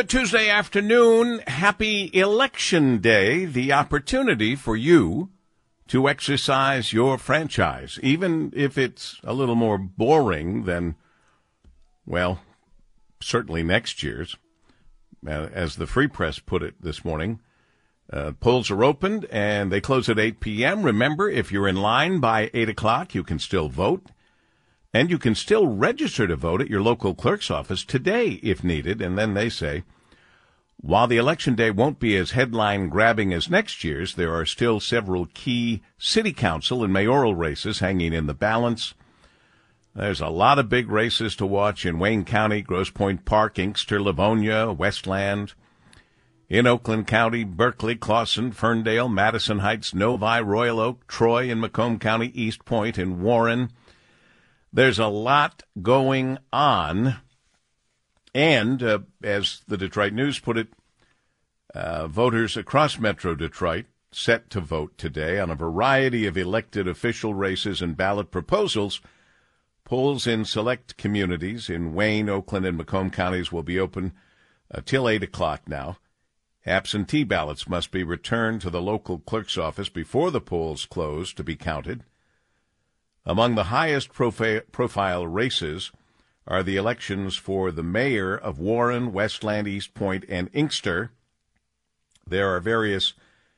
Good Tuesday afternoon. Happy Election Day. The opportunity for you to exercise your franchise, even if it's a little more boring than, well, certainly next year's. Uh, as the Free Press put it this morning, uh, polls are opened and they close at 8 p.m. Remember, if you're in line by 8 o'clock, you can still vote. And you can still register to vote at your local clerk's office today if needed. And then they say, while the election day won't be as headline grabbing as next year's, there are still several key city council and mayoral races hanging in the balance. There's a lot of big races to watch in Wayne County, Grosse Pointe Park, Inkster, Livonia, Westland. In Oakland County, Berkley, Clawson, Ferndale, Madison Heights, Novi, Royal Oak, Troy, and Macomb County, Eastpointe, and Warren. There's a lot going on. And uh, as the Detroit News put it, uh, voters across Metro Detroit set to vote today on a variety of elected official races and ballot proposals. Polls in select communities in Wayne, Oakland, and Macomb counties will be open uh, till 8 o'clock now. Absentee ballots must be returned to the local clerk's office before the polls close to be counted. Among the highest profi- profile races are the elections for the mayor of Warren, Westland, Eastpointe, and Inkster. There are various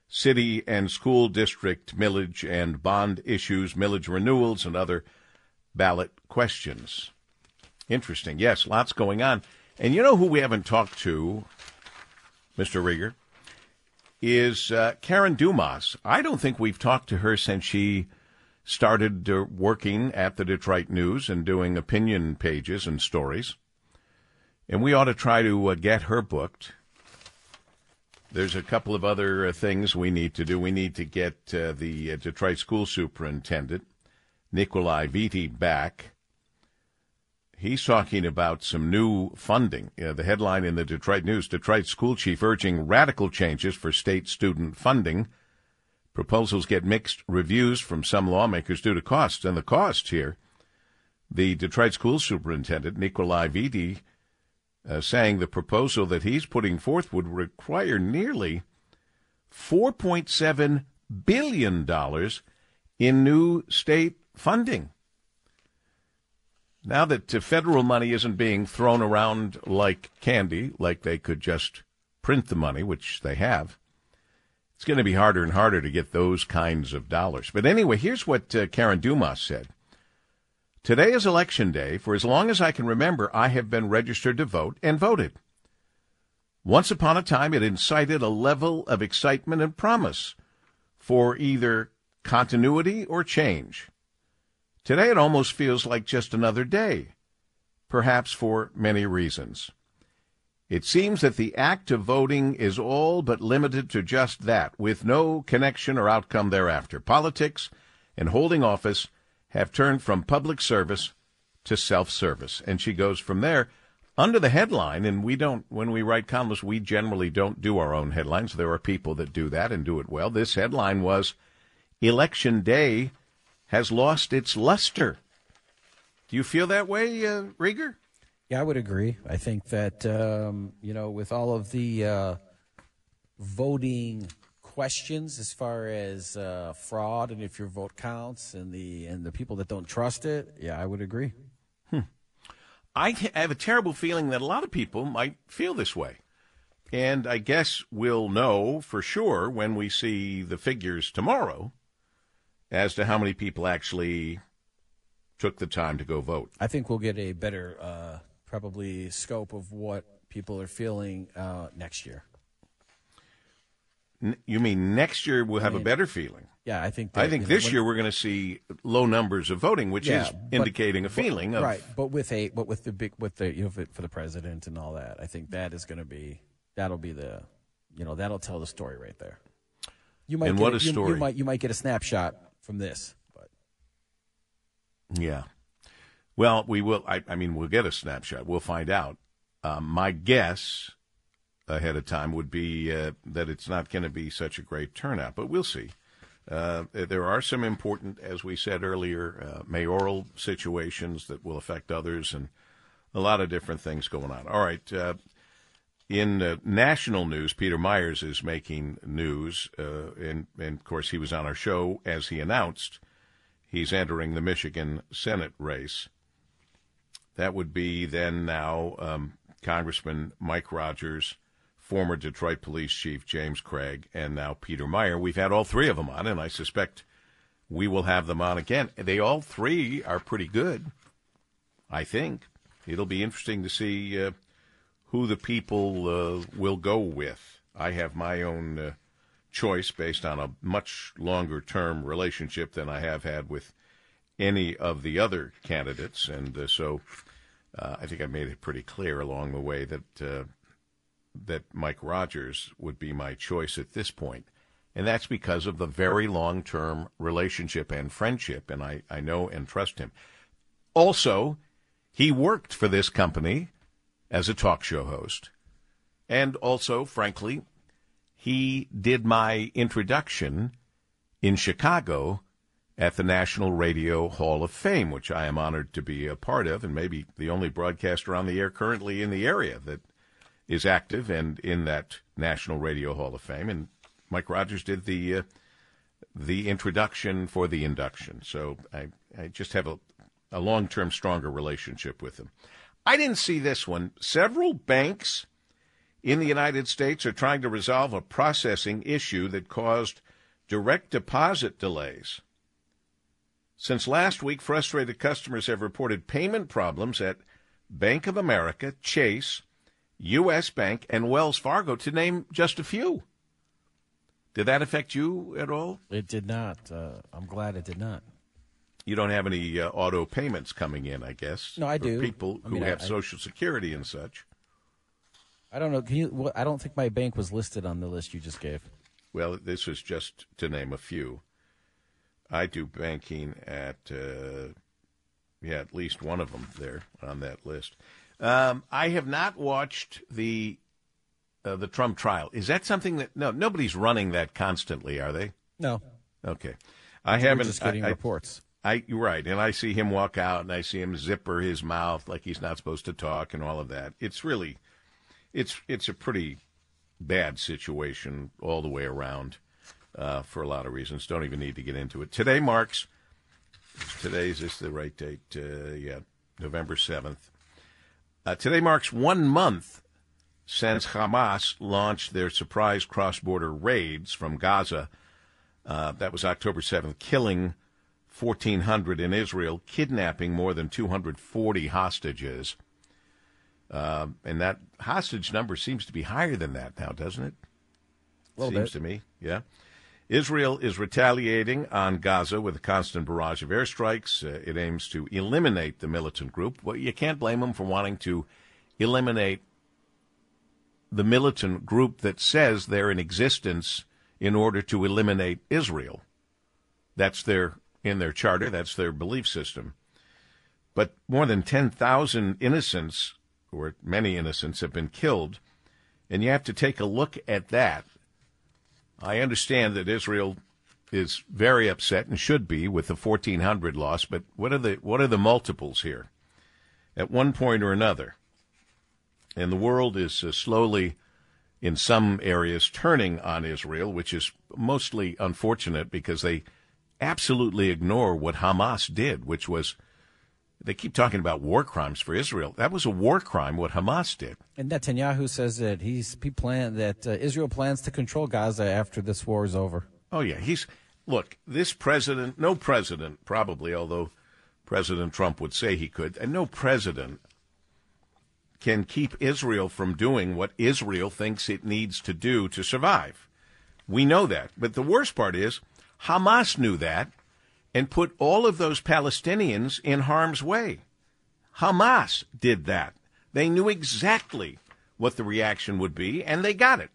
city and school district millage and bond issues, millage renewals, and other ballot questions. Interesting. Yes, lots going on. And you know who we haven't talked to, Mr. Rieger, is uh, Karen Dumas. I don't think we've talked to her since she started working at the Detroit News and doing opinion pages and stories. And we ought to try to uh, get her booked. There's a couple of other uh, things we need to do. We need to get uh, the Detroit school superintendent, Nikolai Vitti, back. He's talking about some new funding. The headline in the Detroit News Detroit school chief urging radical changes for state student funding. Proposals get mixed reviews from some lawmakers due to costs, and the cost here. The Detroit school superintendent, Nikolai Vitti, uh, saying the proposal that he's putting forth would require nearly $4.7 billion in new state funding. Now that federal money isn't being thrown around like candy, like they could just print the money, which they have, it's going to be harder and harder to get those kinds of dollars. But anyway, here's what uh, Karen Dumas said. Today is election day. For as long as I can remember, I have been registered to vote and voted. Once upon a time, it incited a level of excitement and promise for either continuity or change. Today, it almost feels like just another day, perhaps for many reasons. It seems that the act of voting is all but limited to just that, with no connection or outcome thereafter. Politics and holding office have turned from public service to self service. And she goes from there under the headline, and we don't, when we write columns, we generally don't do our own headlines. There are people that do that and do it well. This headline was Election Day has lost its luster. Do you feel that way, uh, Rieger? Yeah, I would agree. I think that um, you know, with all of the uh, voting questions as far as uh, fraud and if your vote counts and the and the people that don't trust it, yeah, I would agree. Hmm. I have a terrible feeling that a lot of people might feel this way. And I guess we'll know for sure when we see the figures tomorrow as to how many people actually took the time to go vote. I think we'll get a better uh, probably scope of what people are feeling uh, next year. you mean next year we'll have I mean, a better feeling? Yeah, I think. That, I think this know, when, year we're going to see low numbers of voting, which yeah, is but, indicating a feeling of right. But with a but with the big with the you know for the president and all that, I think that is going to be that'll be the you know that'll tell the story right there. You might and what a, a story! You, you might you might get a snapshot from this, but yeah. Well, we will. I, I mean, we'll get a snapshot. We'll find out. Um, my guess ahead of time would be uh, that it's not going to be such a great turnout, but we'll see. Uh, there are some important, as we said earlier, uh, mayoral situations that will affect others, and a lot of different things going on. All right. Uh, in national news, Peter Myers is making news, uh, and, and of course he was on our show as he announced he's entering the Michigan Senate race. That would be then now um, Congressman Mike Rogers, former Detroit Police Chief James Craig, and now Peter Meijer. We've had all three of them on, and I suspect we will have them on again. They all three are pretty good, I think. It'll be interesting to see uh, who the people uh, will go with. I have my own uh, choice based on a much longer term relationship than I have had with any of the other candidates, and uh, so uh, I think I made it pretty clear along the way that uh, that Mike Rogers would be my choice at this point. And that's because of the very long term relationship and friendship, and I, I know and trust him. Also, he worked for this company as a talk show host. And also, frankly, he did my introduction in Chicago at the National Radio Hall of Fame, which I am honored to be a part of, and maybe the only broadcaster on the air currently in the area that is active and in that National Radio Hall of Fame. And Mike Rogers did the uh, the introduction for the induction. So I, I just have a, a long term, stronger relationship with him. I didn't see this one. Several banks in the United States are trying to resolve a processing issue that caused direct deposit delays. Since last week, frustrated customers have reported payment problems at Bank of America, Chase, U.S. Bank, and Wells Fargo, to name just a few. Did that affect you at all? It did not. Uh, I'm glad it did not. You don't have any uh, auto payments coming in, I guess. No, I for do. People I who mean, I- have I- Social Security and such. I don't know. Can you? What, I don't think my bank was listed on the list you just gave. Well, this was just to name a few. I do banking at, uh, yeah, at least one of them there on that list. Um, I have not watched the uh, the Trump trial. Is that something that no nobody's running that constantly, are they? No, Okay, I we're haven't. just getting I, I- reports. I you're right, and I see him walk out, and I see him zipper his mouth like he's not supposed to talk, and all of that. It's really, it's it's a pretty bad situation all the way around uh, for a lot of reasons. Don't even need to get into it. Today marks today's is the right date? Uh, yeah, November seventh. Uh, today marks one month since Hamas launched their surprise cross-border raids from Gaza. Uh, that was October 7th, killing 1,400 in Israel, kidnapping more than 240 hostages. Uh, and that hostage number seems to be higher than that now, doesn't it? Little seems bit. to me, yeah. Israel is retaliating on Gaza with a constant barrage of airstrikes. Uh, it aims to eliminate the militant group. Well, you can't blame them for wanting to eliminate the militant group that says they're in existence in order to eliminate Israel. That's their in their charter. That's their belief system. But more than ten thousand innocents, or many innocents, have been killed, and you have to take a look at that. I understand that Israel is very upset and should be with the 1400 loss, but what are the what are the multiples here? At one point or another, and the world is uh, slowly, in some areas, turning on Israel, which is mostly unfortunate because they absolutely ignore what Hamas did, which was they keep talking about war crimes for Israel. That was a war crime what Hamas did. And Netanyahu says that he's he plan that uh, Israel plans to control Gaza after this war is over. Oh yeah, he's look. This president, no president, probably, although President Trump would say he could, and no president can keep Israel from doing what Israel thinks it needs to do to survive. We know that, but the worst part is Hamas knew that and put all of those Palestinians in harm's way. Hamas did that. They knew exactly what the reaction would be, and they got it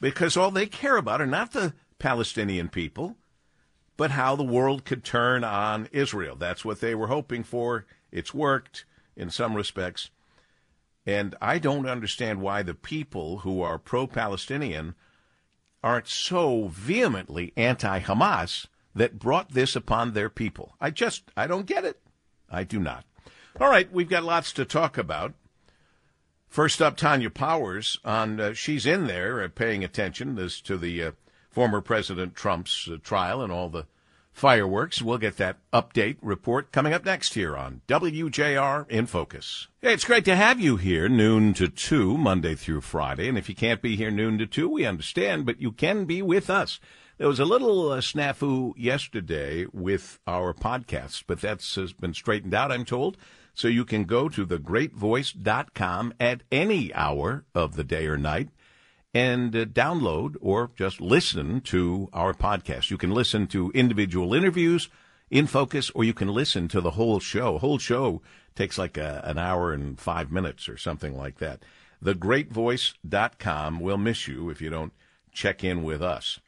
because all they care about are not the Palestinian people, but how the world could turn on Israel. That's what they were hoping for. It's worked in some respects. And I don't understand why the people who are pro Palestinian aren't so vehemently anti Hamas that brought this upon their people. I just, I don't get it. I do not. All right, we've got lots to talk about. First up, Tanya Powers on uh, she's in there uh, paying attention as to the uh, former President Trump's uh, trial and all the fireworks. We'll get that update report coming up next here on WJR in Focus. Hey, it's great to have you here noon to 2 Monday through Friday. And if you can't be here noon to 2, we understand, but you can be with us. There was a little uh, snafu yesterday with our podcast, but that's has been straightened out, I'm told. So you can go to thegreatvoice.com at any hour of the day or night and uh, download or just listen to our podcast. You can listen to individual interviews in focus, or you can listen to the whole show. Whole show takes like a, an hour and five minutes or something like that. TheGreatVoice.com will miss you if you don't check in with us.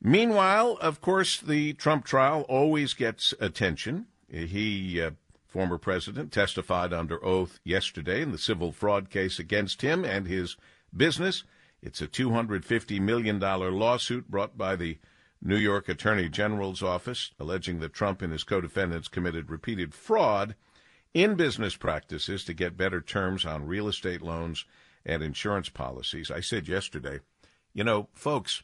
Meanwhile, of course, the Trump trial always gets attention. He, uh, former president, testified under oath yesterday in the civil fraud case against him and his business. It's a $250 million lawsuit brought by the New York Attorney General's office alleging that Trump and his co defendants committed repeated fraud in business practices to get better terms on real estate loans and insurance policies. I said yesterday, you know, folks,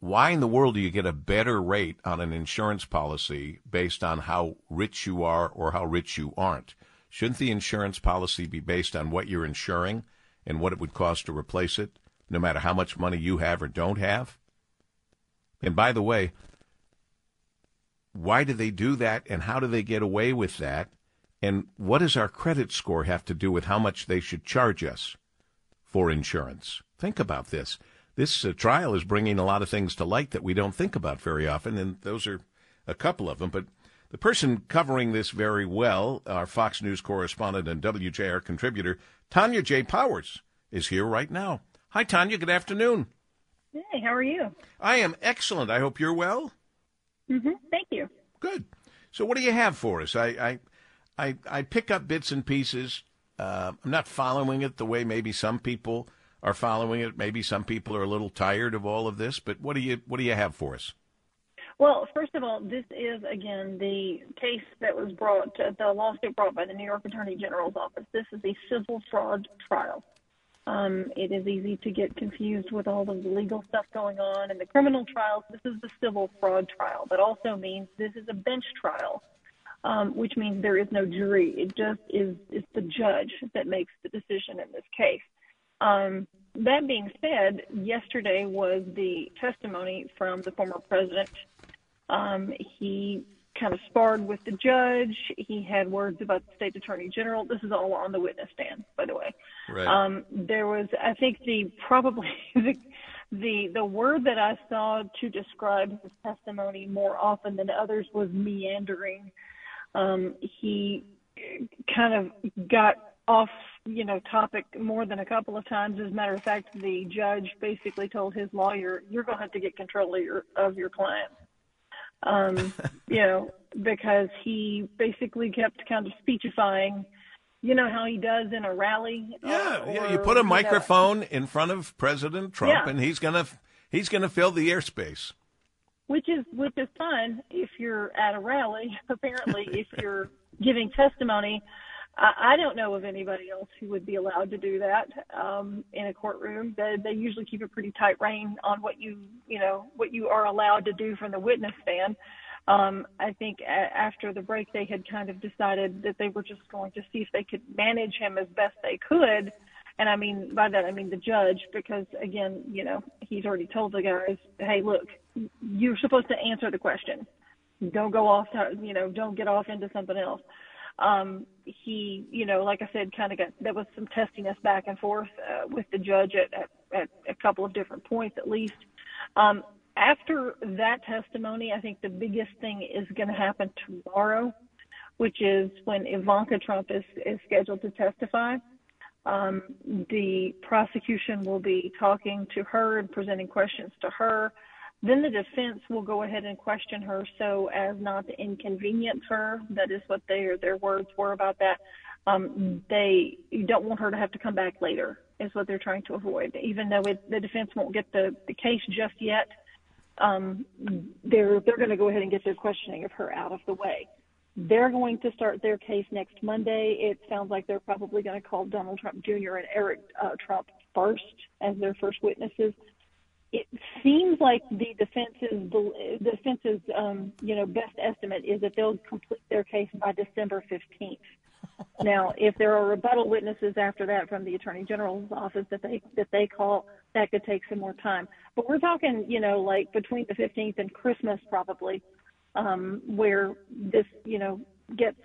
why in the world do you get a better rate on an insurance policy based on how rich you are or how rich you aren't? Shouldn't the insurance policy be based on what you're insuring and what it would cost to replace it? no matter how much money you have or don't have? And by the way, why do they do that and how do they get away with that? And what does our credit score have to do with how much they should charge us for insurance? Think about this. This uh, trial is bringing a lot of things to light that we don't think about very often, and those are a couple of them. But the person covering this very well, our Fox News correspondent and WJR contributor, Tanya J. Powers, is here right now. Hi, Tanya. Good afternoon. Hey, how are you? I am excellent. I hope you're well. Mm-hmm. Thank you. Good. So, what do you have for us? I I I, I pick up bits and pieces. Uh, I'm not following it the way maybe some people are following it. Maybe some people are a little tired of all of this. But what do you what do you have for us? Well, first of all, this is again the case that was brought, the lawsuit brought by the New York Attorney General's office. This is a civil fraud trial. Um, it is easy to get confused with all of the legal stuff going on in the criminal trials. This is the civil fraud trial. That also means this is a bench trial, um, which means there is no jury. It just is it's the judge that makes the decision in this case. Um, that being said, yesterday was the testimony from the former president. Um, he kind of sparred with the judge. He had words about the state attorney general. This is all on the witness stand, by the way. Right. Um, there was, I think, the probably the, the the word that I saw to describe his testimony more often than others was meandering. Um, he kind of got off, you know, topic more than a couple of times. As a matter of fact, the judge basically told his lawyer, "You're going to have to get control of your of your client." um, you know, because he basically kept kind of speechifying, you know, how he does in a rally. Yeah, uh, yeah. You put a microphone in front of President Trump, yeah. and he's gonna he's gonna fill the airspace. Which is which is fine if you're at a rally. Apparently, if you're giving testimony I, don't know of anybody else who would be allowed to do that um, in a courtroom. They, they usually keep a pretty tight rein on what you, you know, what you are allowed to do from the witness stand. Um, I think a- after the break, they had kind of decided that they were just going to see if they could manage him as best they could. And I mean, by that, I mean the judge, because again, you know, he's already told the guys, hey, look, you're supposed to answer the question. Don't go off, to, you know, don't get off into something else um, he, you know, like I said, kind of got there was some testiness back and forth uh, with the judge at, at, at a couple of different points, at least. Um, after that testimony, I think the biggest thing is going to happen tomorrow, which is when Ivanka Trump is, is scheduled to testify. Um, the prosecution will be talking to her and presenting questions to her. Then the defense will go ahead and question her so as not to inconvenience her. That is what their their words were about that. Um, they don't want her to have to come back later. Is what they're trying to avoid. Even though it, the defense won't get the the case just yet, um, they're they're going to go ahead and get their questioning of her out of the way. They're going to start their case next Monday. It sounds like they're probably going to call Donald Trump Jr. and Eric uh, Trump first as their first witnesses. It seems like the defense's defense's um, you know best estimate is that they'll complete their case by December 15th. now, if there are rebuttal witnesses after that from the attorney general's office that they that they call, that could take some more time. But we're talking, you know, like between the 15th and Christmas probably, um, where this, you know, gets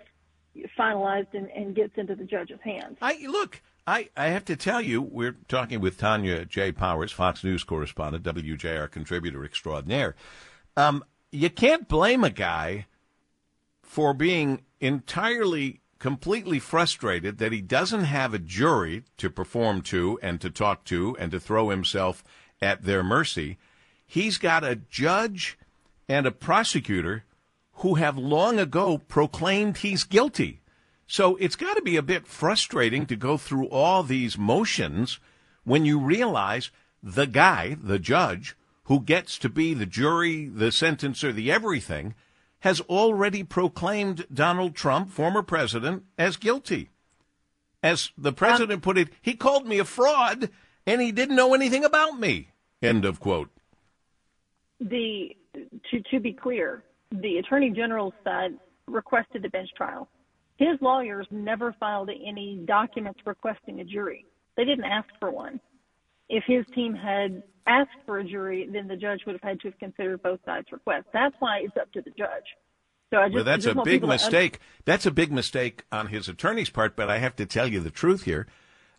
finalized and, and gets into the judge's hands. I look. I, I have to tell you, we're talking with Tanya J. Powers, Fox News correspondent, WJR contributor extraordinaire. Um, you can't blame a guy for being entirely completely frustrated that he doesn't have a jury to perform to and to talk to and to throw himself at their mercy. He's got a judge and a prosecutor who have long ago proclaimed he's guilty. So it's got to be a bit frustrating to go through all these motions when you realize the guy, the judge, who gets to be the jury, the sentencer, the everything, has already proclaimed Donald Trump, former president, as guilty. As the president put it, he called me a fraud and he didn't know anything about me. End of quote. The to to be clear, the attorney general's side requested a bench trial. His lawyers never filed any documents requesting a jury. They didn't ask for one. If his team had asked for a jury, then the judge would have had to have considered both sides' requests. That's why it's up to the judge. So I just, well, that's just a big mistake. that's a big mistake on his attorney's part. But I have to tell you the truth here.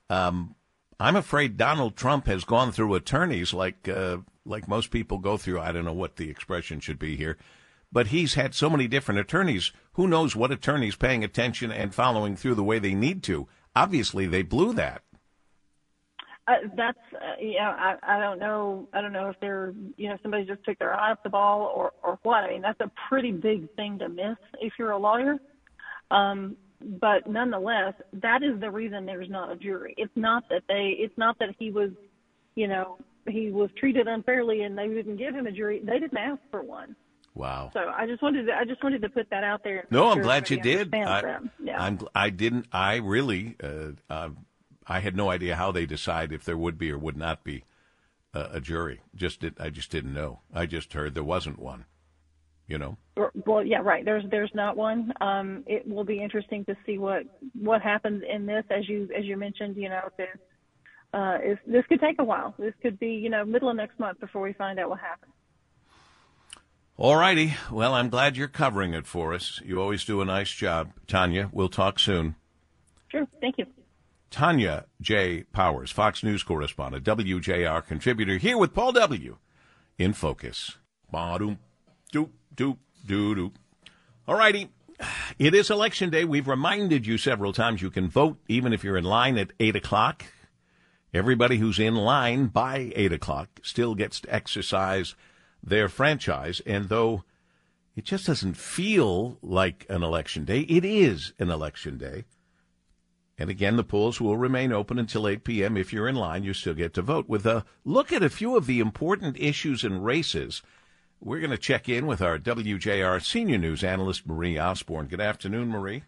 Um, I'm afraid Donald Trump has gone through attorneys like uh, like most people go through. I don't know what the expression should be here, but he's had so many different attorneys. Who knows what attorneys paying attention and following through the way they need to? Obviously, they blew that. Uh, that's uh, yeah. I I don't know. I don't know if they're you know somebody just took their eye off the ball or or what. I mean that's a pretty big thing to miss if you're a lawyer. Um, but nonetheless, that is the reason there's not a jury. It's not that they. It's not that he was, you know, he was treated unfairly and they didn't give him a jury. They didn't ask for one. Wow. So I just wanted to, I just wanted to put that out there. No, I'm glad you did. I, yeah. I'm I didn't I really uh, uh, I had no idea how they decide if there would be or would not be a, a jury. Just did, I just didn't know. I just heard there wasn't one. You know. Well, yeah, right. There's there's not one. Um, it will be interesting to see what what happens in this, as you as you mentioned. You know, this uh, is this could take a while. This could be you know middle of next month before we find out what happens. All righty. Well, I'm glad you're covering it for us. You always do a nice job, Tanya. We'll talk soon. Sure. Thank you. Tanya J. Powers, Fox News correspondent, WJR contributor, here with Paul W. in Focus. Ba-doom, doop, doop, doo, doop. All righty. It is election day. We've reminded you several times you can vote even if you're in line at 8 o'clock. Everybody who's in line by 8 o'clock still gets to exercise their franchise. And though it just doesn't feel like an election day, it is an election day. And again, the polls will remain open until 8 p.m. If you're in line, you still get to vote. With a look at a few of the important issues and races, we're going to check in with our WJR senior news analyst, Marie Osborne. Good afternoon, Marie.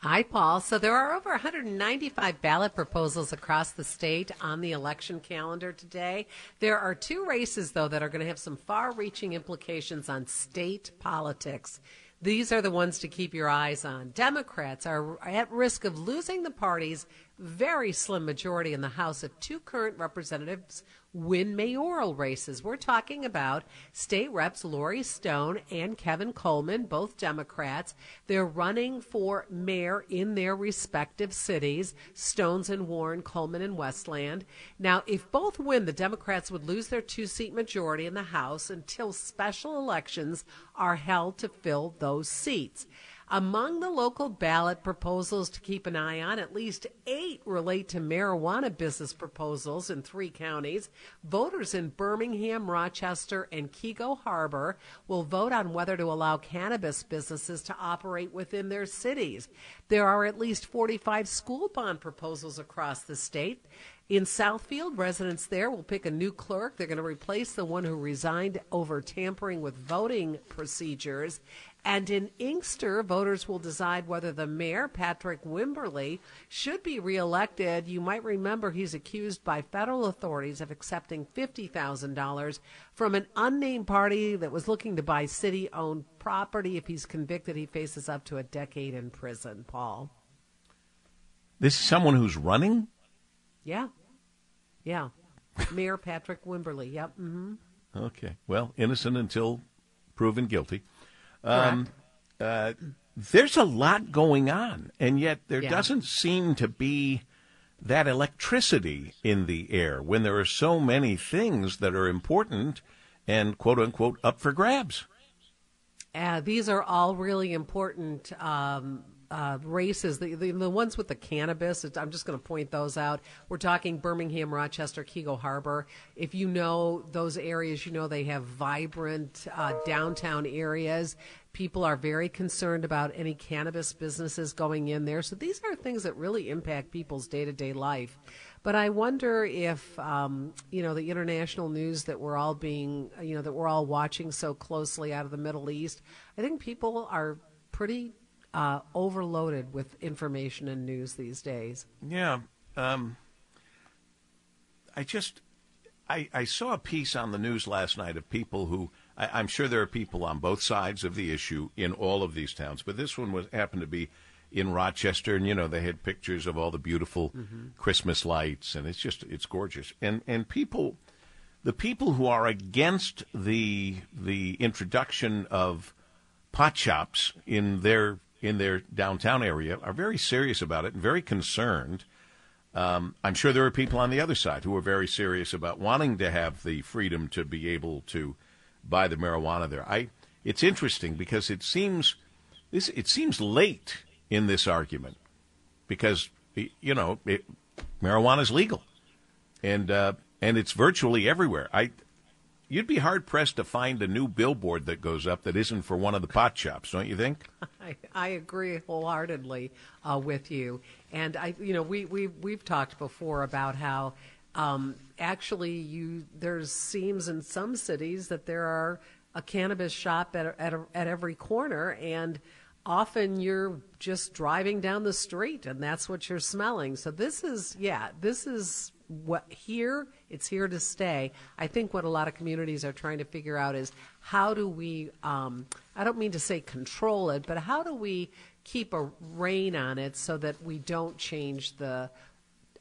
Hi, Paul. So there are over 195 ballot proposals across the state on the election calendar today. There are two races, though, that are going to have some far reaching implications on state politics. These are the ones to keep your eyes on. Democrats are at risk of losing the party's very slim majority in the House if two current representatives win mayoral races. We're talking about state reps Lori Stone and Kevin Coleman, both Democrats. They're running for mayor in their respective cities, Stones and Warren, Coleman and Westland. Now, if both win, the Democrats would lose their two seat majority in the House until special elections are held to fill those seats. Among the local ballot proposals to keep an eye on, at least eight relate to marijuana business proposals in three counties. Voters in Birmingham, Rochester, and Keego Harbor will vote on whether to allow cannabis businesses to operate within their cities. There are at least 45 school bond proposals across the state. In Southfield, residents there will pick a new clerk. They're going to replace the one who resigned over tampering with voting procedures. And in Inkster, voters will decide whether the mayor, Patrick Wimberly, should be reelected. You might remember he's accused by federal authorities of accepting $50,000 from an unnamed party that was looking to buy city owned property. If he's convicted, he faces up to a decade in prison, Paul. This is someone who's running? Yeah. Yeah. Mayor Patrick Wimberly. Yep. Mm-hmm. Okay. Well, innocent until proven guilty. Um, uh, there's a lot going on, and yet there Yeah. doesn't seem to be that electricity in the air when there are so many things that are important and quote unquote up for grabs. Uh, these are all really important um, uh, races. The, the the ones with the cannabis. I'm just going to point those out. We're talking Birmingham, Rochester, Keego Harbor. If you know those areas, you know they have vibrant uh, downtown areas. People are very concerned about any cannabis businesses going in there. So these are things that really impact people's day to day life. But I wonder if um, you know the international news that we're all being you know that we're all watching so closely out of the Middle East. I think people are pretty uh, overloaded with information and news these days. Yeah. Um, I just, I, I saw a piece on the news last night of people who, I, I'm sure there are people on both sides of the issue in all of these towns, but this one was happened to be in Rochester, and you know they had pictures of all the beautiful Christmas lights, and it's just it's gorgeous, and and people, the people who are against the the introduction of pot shops in their in their downtown area are very serious about it and very concerned. Um, I'm sure there are people on the other side who are very serious about wanting to have the freedom to be able to buy the marijuana there. I it's interesting because it seems this it seems late in this argument because you know marijuana is legal and uh, and it's virtually everywhere. I you'd be hard pressed to find a new billboard that goes up that isn't for one of the pot shops, don't you think? I, I agree wholeheartedly uh, with you, and I, you know, we we we've talked before about how um, actually you there's seems in some cities that there are a cannabis shop at at, a, at every corner, and often you're just driving down the street and that's what you're smelling. So this is yeah, this is what here it's here to stay. I think what a lot of communities are trying to figure out is how do we um, I don't mean to say control it, but how do we keep a rein on it so that we don't change the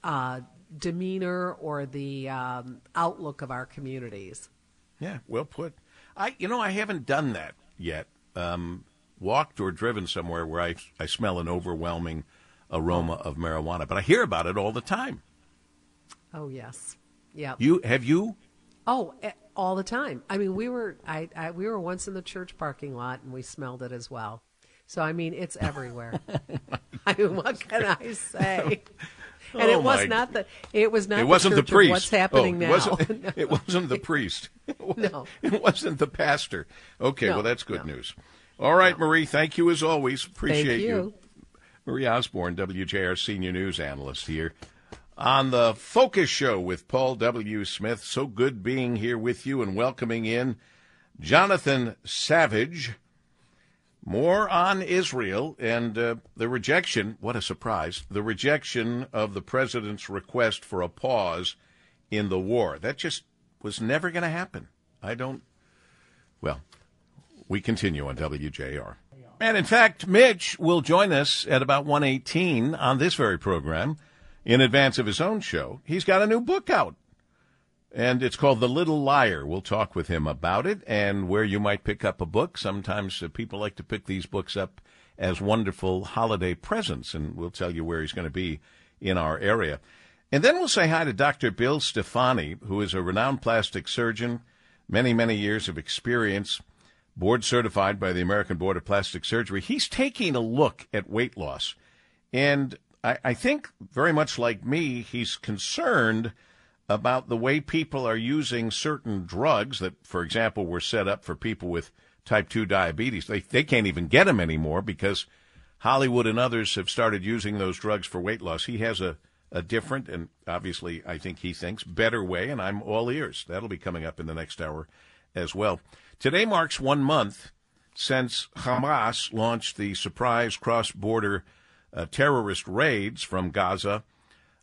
uh, demeanor or the um, outlook of our communities? Yeah, well put. I, you know, I haven't done that yet. Um, walked or driven somewhere where I, I smell an overwhelming aroma of marijuana, but I hear about it all the time. Oh yes, yeah. You have you? Oh, eh, all the time. I mean, we were I, I we were once in the church parking lot and we smelled it as well. So I mean, it's everywhere. I mean, what can I say? And Oh, it was not the it was not It wasn't the, of priest. What's happening oh, now? It wasn't, it wasn't the priest. It No. It wasn't the pastor. Okay, No, well that's good no. news. All right, Marie. Thank you as always. Appreciate Thank you. Marie Osborne, WJR senior news analyst here on the Focus Show with Paul W. Smith. So good being here with you and welcoming in Jonathan Savage. More on Israel and uh, the rejection. What a surprise! The rejection of the president's request for a pause in the war. That just was never going to happen. I don't. Well, we continue on WJR. And in fact, Mitch will join us at about 118 on this very program in advance of his own show. He's got a new book out. And it's called The Little Liar. We'll talk with him about it and where you might pick up a book. Sometimes uh, people like to pick these books up as wonderful holiday presents, and we'll tell you where he's going to be in our area. And then we'll say hi to Dr. Bill Stefani, who is a renowned plastic surgeon, many, many years of experience, board certified by the American Board of Plastic Surgery. He's taking a look at weight loss. And I, I think, very much like me, he's concerned about the way people are using certain drugs that, for example, were set up for people with type 2 diabetes. They, they can't even get them anymore because Hollywood and others have started using those drugs for weight loss. He has a, a different and obviously, I think he thinks, better way, and I'm all ears. That'll be coming up in the next hour as well. Today marks one month since Hamas launched the surprise cross border uh, terrorist raids from Gaza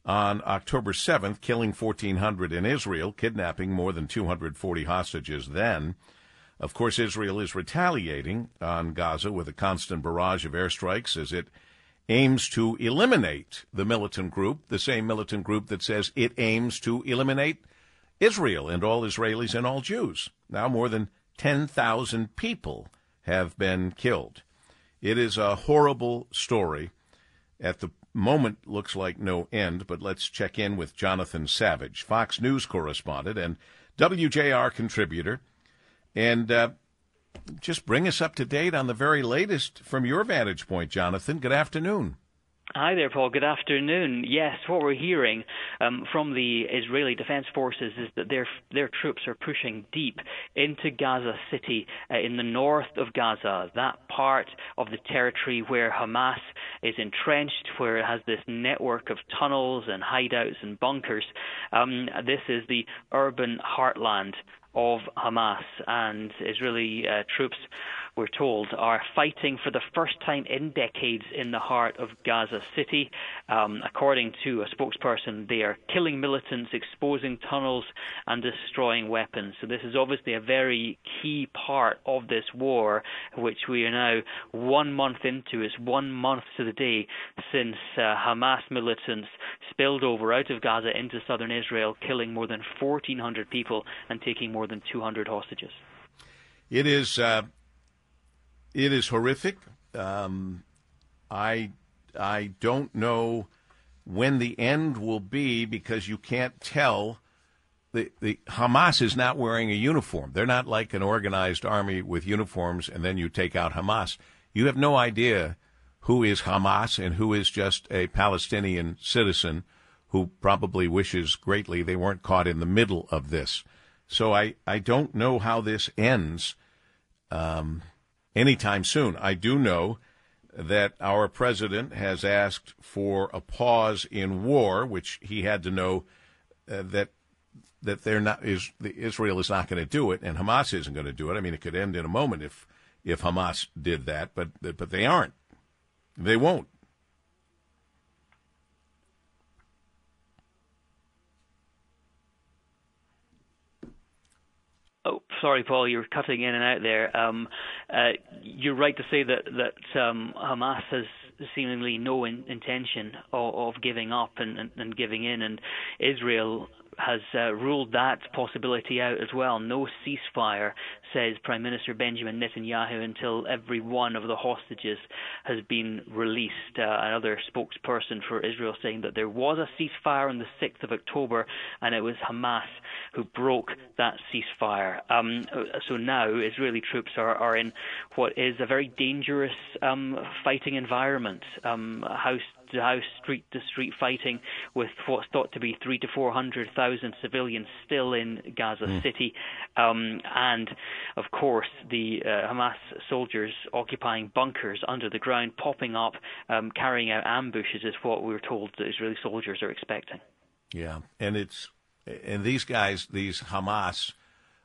on October 7th, killing 1,400 in Israel, kidnapping more than 240 hostages then. Of course, Israel is retaliating on Gaza with a constant barrage of airstrikes as it aims to eliminate the militant group, the same militant group that says it aims to eliminate Israel and all Israelis and all Jews. Now more than 10,000 people have been killed. It is a horrible story. At the moment, looks like no end, but let's check in with Jonathan Savage, Fox News correspondent and WJR contributor, and uh, just bring us up to date on the very latest from your vantage point, Jonathan. Good afternoon. Hi there, Paul. Good afternoon. Yes, what we're hearing um, from the Israeli Defense Forces is that their their troops are pushing deep into Gaza City uh, in the north of Gaza, that part of the territory where Hamas is entrenched, where it has this network of tunnels and hideouts and bunkers. Um, this is the urban heartland of Hamas, and Israeli uh, troops we're told, are fighting for the first time in decades in the heart of Gaza City. Um, according to a spokesperson, they are killing militants, exposing tunnels, and destroying weapons. So, this is obviously a very key part of this war, which we are now one month into. It's one month to the day since uh, Hamas militants spilled over out of Gaza into southern Israel, killing more than 1,400 people and taking more than 200 hostages. It is uh, it is horrific. Um, I I don't know when the end will be because you can't tell. The, the Hamas is not wearing a uniform. They're not like an organized army with uniforms, and then you take out Hamas. You have no idea who is Hamas and who is just a Palestinian citizen who probably wishes greatly they weren't caught in the middle of this. So I, I don't know how this ends. Um, anytime soon. I do know that our president has asked for a pause in war, which he had to know uh, that that they're not is Israel is not going to do it, and Hamas isn't going to do it. I mean, it could end in a moment if if Hamas did that, but but they aren't. They won't. Oh, sorry, Paul, you're cutting in and out there. Um, uh, you're right to say that that um, Hamas has seemingly no in, intention of, of, giving up and, and, and, giving in, and Israel has uh, ruled that possibility out as well. No ceasefire, says Prime Minister Benjamin Netanyahu, until every one of the hostages has been released. Uh, another spokesperson for Israel saying that there was a ceasefire on the 6th of October, and it was Hamas who broke that ceasefire. Um, so now Israeli troops are, are in what is a very dangerous um, fighting environment. Um, house to house, street to street fighting with what's thought to be three to four hundred thousand civilians still in Gaza mm. City, um, and of course the uh, Hamas soldiers occupying bunkers under the ground, popping up, um, carrying out ambushes is what we are told the Israeli soldiers are expecting. Yeah, and it's and these guys, these Hamas,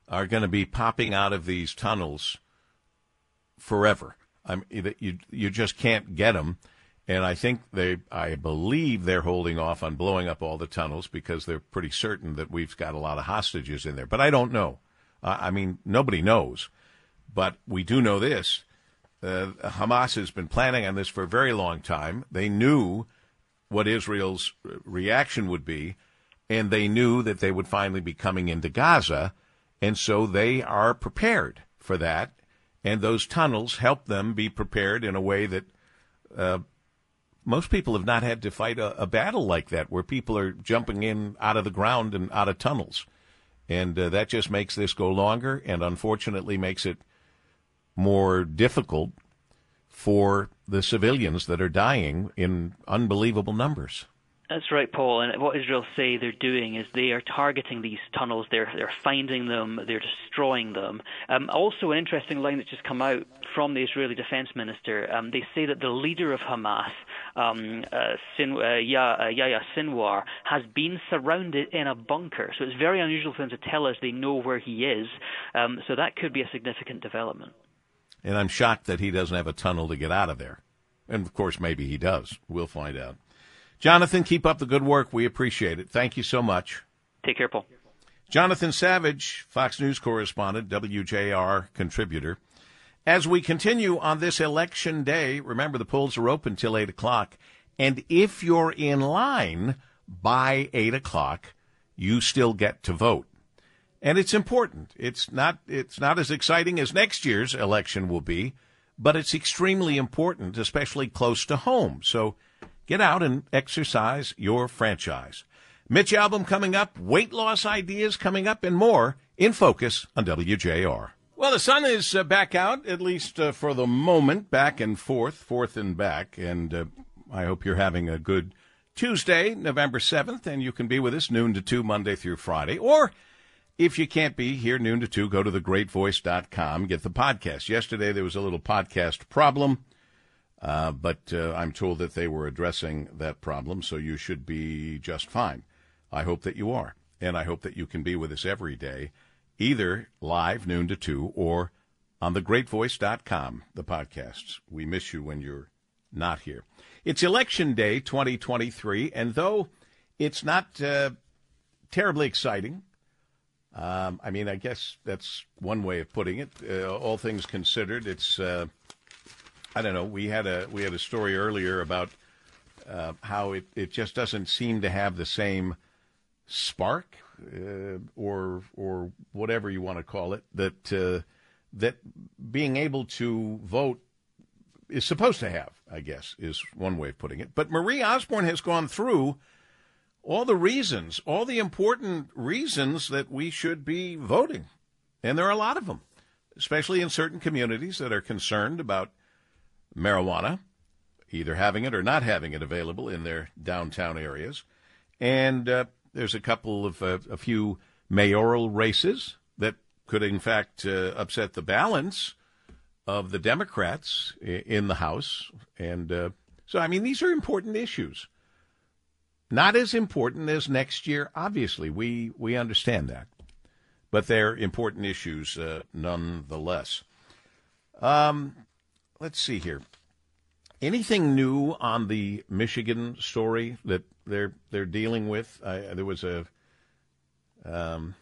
are going to be popping out of these tunnels forever. I mean, you you just can't get them. And I think they, I believe they're holding off on blowing up all the tunnels because they're pretty certain that we've got a lot of hostages in there. But I don't know. Uh, I mean, nobody knows. But we do know this. Uh, Hamas has been planning on this for a very long time. They knew what Israel's reaction would be, and they knew that they would finally be coming into Gaza. And so they are prepared for that. And those tunnels help them be prepared in a way that uh, most people have not had to fight a, a, battle like that where people are jumping in out of the ground and out of tunnels. And uh, that just makes this go longer and unfortunately makes it more difficult for the civilians that are dying in unbelievable numbers. That's right, Paul. And what Israel say they're doing is they are targeting these tunnels. They're they're finding them. They're destroying them. Um, also, an interesting line that's just come out from the Israeli Defense Minister. Um, they say that the leader of Hamas, um, uh, Sin, uh, Yahya Sinwar, has been surrounded in a bunker. So it's very unusual for them to tell us they know where he is. Um, so that could be a significant development. And I'm shocked that he doesn't have a tunnel to get out of there. And of course, maybe he does. We'll find out. Jonathan, keep up the good work. We appreciate it. Thank you so much. Take care, Paul. Jonathan Savage, Fox News correspondent, WJR contributor. As we continue on this election day, remember the polls are open till 8 o'clock. And if you're in line by 8 o'clock, you still get to vote. And it's important. It's not, it's not as exciting as next year's election will be, but it's extremely important, especially close to home. So get out and exercise your franchise. Mitch Albom coming up, weight loss ideas coming up, and more in focus on WJR. Well, the sun is uh, back out, at least uh, for the moment, back and forth, forth and back. And uh, I hope you're having a good Tuesday, November 7th, and you can be with us noon to 2 Monday through Friday. Or if you can't be here noon to 2, go to thegreatvoice.com, get the podcast. Yesterday there was a little podcast problem, uh, but uh, I'm told that they were addressing that problem, so you should be just fine. I hope that you are, and I hope that you can be with us every day either live noon to 2 or on thegreatvoice.com, the podcasts. We miss you when you're not here. It's election day 2023, and though it's not uh, terribly exciting, um, I mean, I guess that's one way of putting it. Uh, all things considered, it's uh, I don't know. We had a we had a story earlier about uh, how it, it just doesn't seem to have the same spark uh, or or whatever you want to call it that uh, that being able to vote is supposed to have. I guess is one way of putting it. But Marie Osborne has gone through all the reasons, all the important reasons that we should be voting, and there are a lot of them, especially in certain communities that are concerned about marijuana, either having it or not having it available in their downtown areas, and uh, there's a couple of uh, a few mayoral races that could, in fact, uh, upset the balance of the Democrats in the House. And uh, so, I mean, these are important issues. Not as important as next year, obviously. We, we understand that. But they're important issues uh, nonetheless. Um, let's see here. Anything new on the Michigan story that they're they're dealing with? I, there was a um,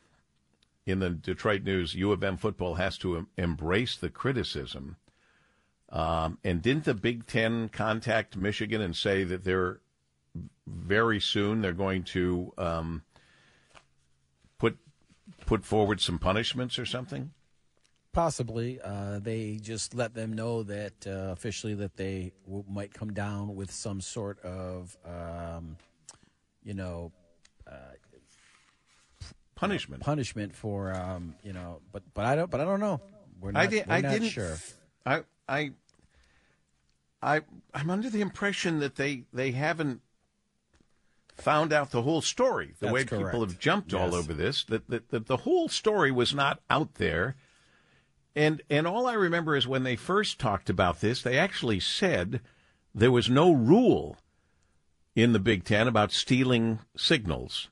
in the Detroit News. U of M football has to em- embrace the criticism. Um, and didn't the Big Ten contact Michigan and say that they're very soon they're going to um, put put forward some punishments or something? Possibly. Uh, they just let them know that uh, officially that they w- might come down with some sort of, um, you know, uh, punishment. punishment for, um, you know, but but I don't but I don't know. We're not, I, did, we're I not didn't. sure. I I I I'm under the impression that they they haven't found out the whole story. The That's way correct. people have jumped all over this, that, that that the whole story was not out there. And and all I remember is when they first talked about this, they actually said there was no rule in the Big Ten about stealing signals.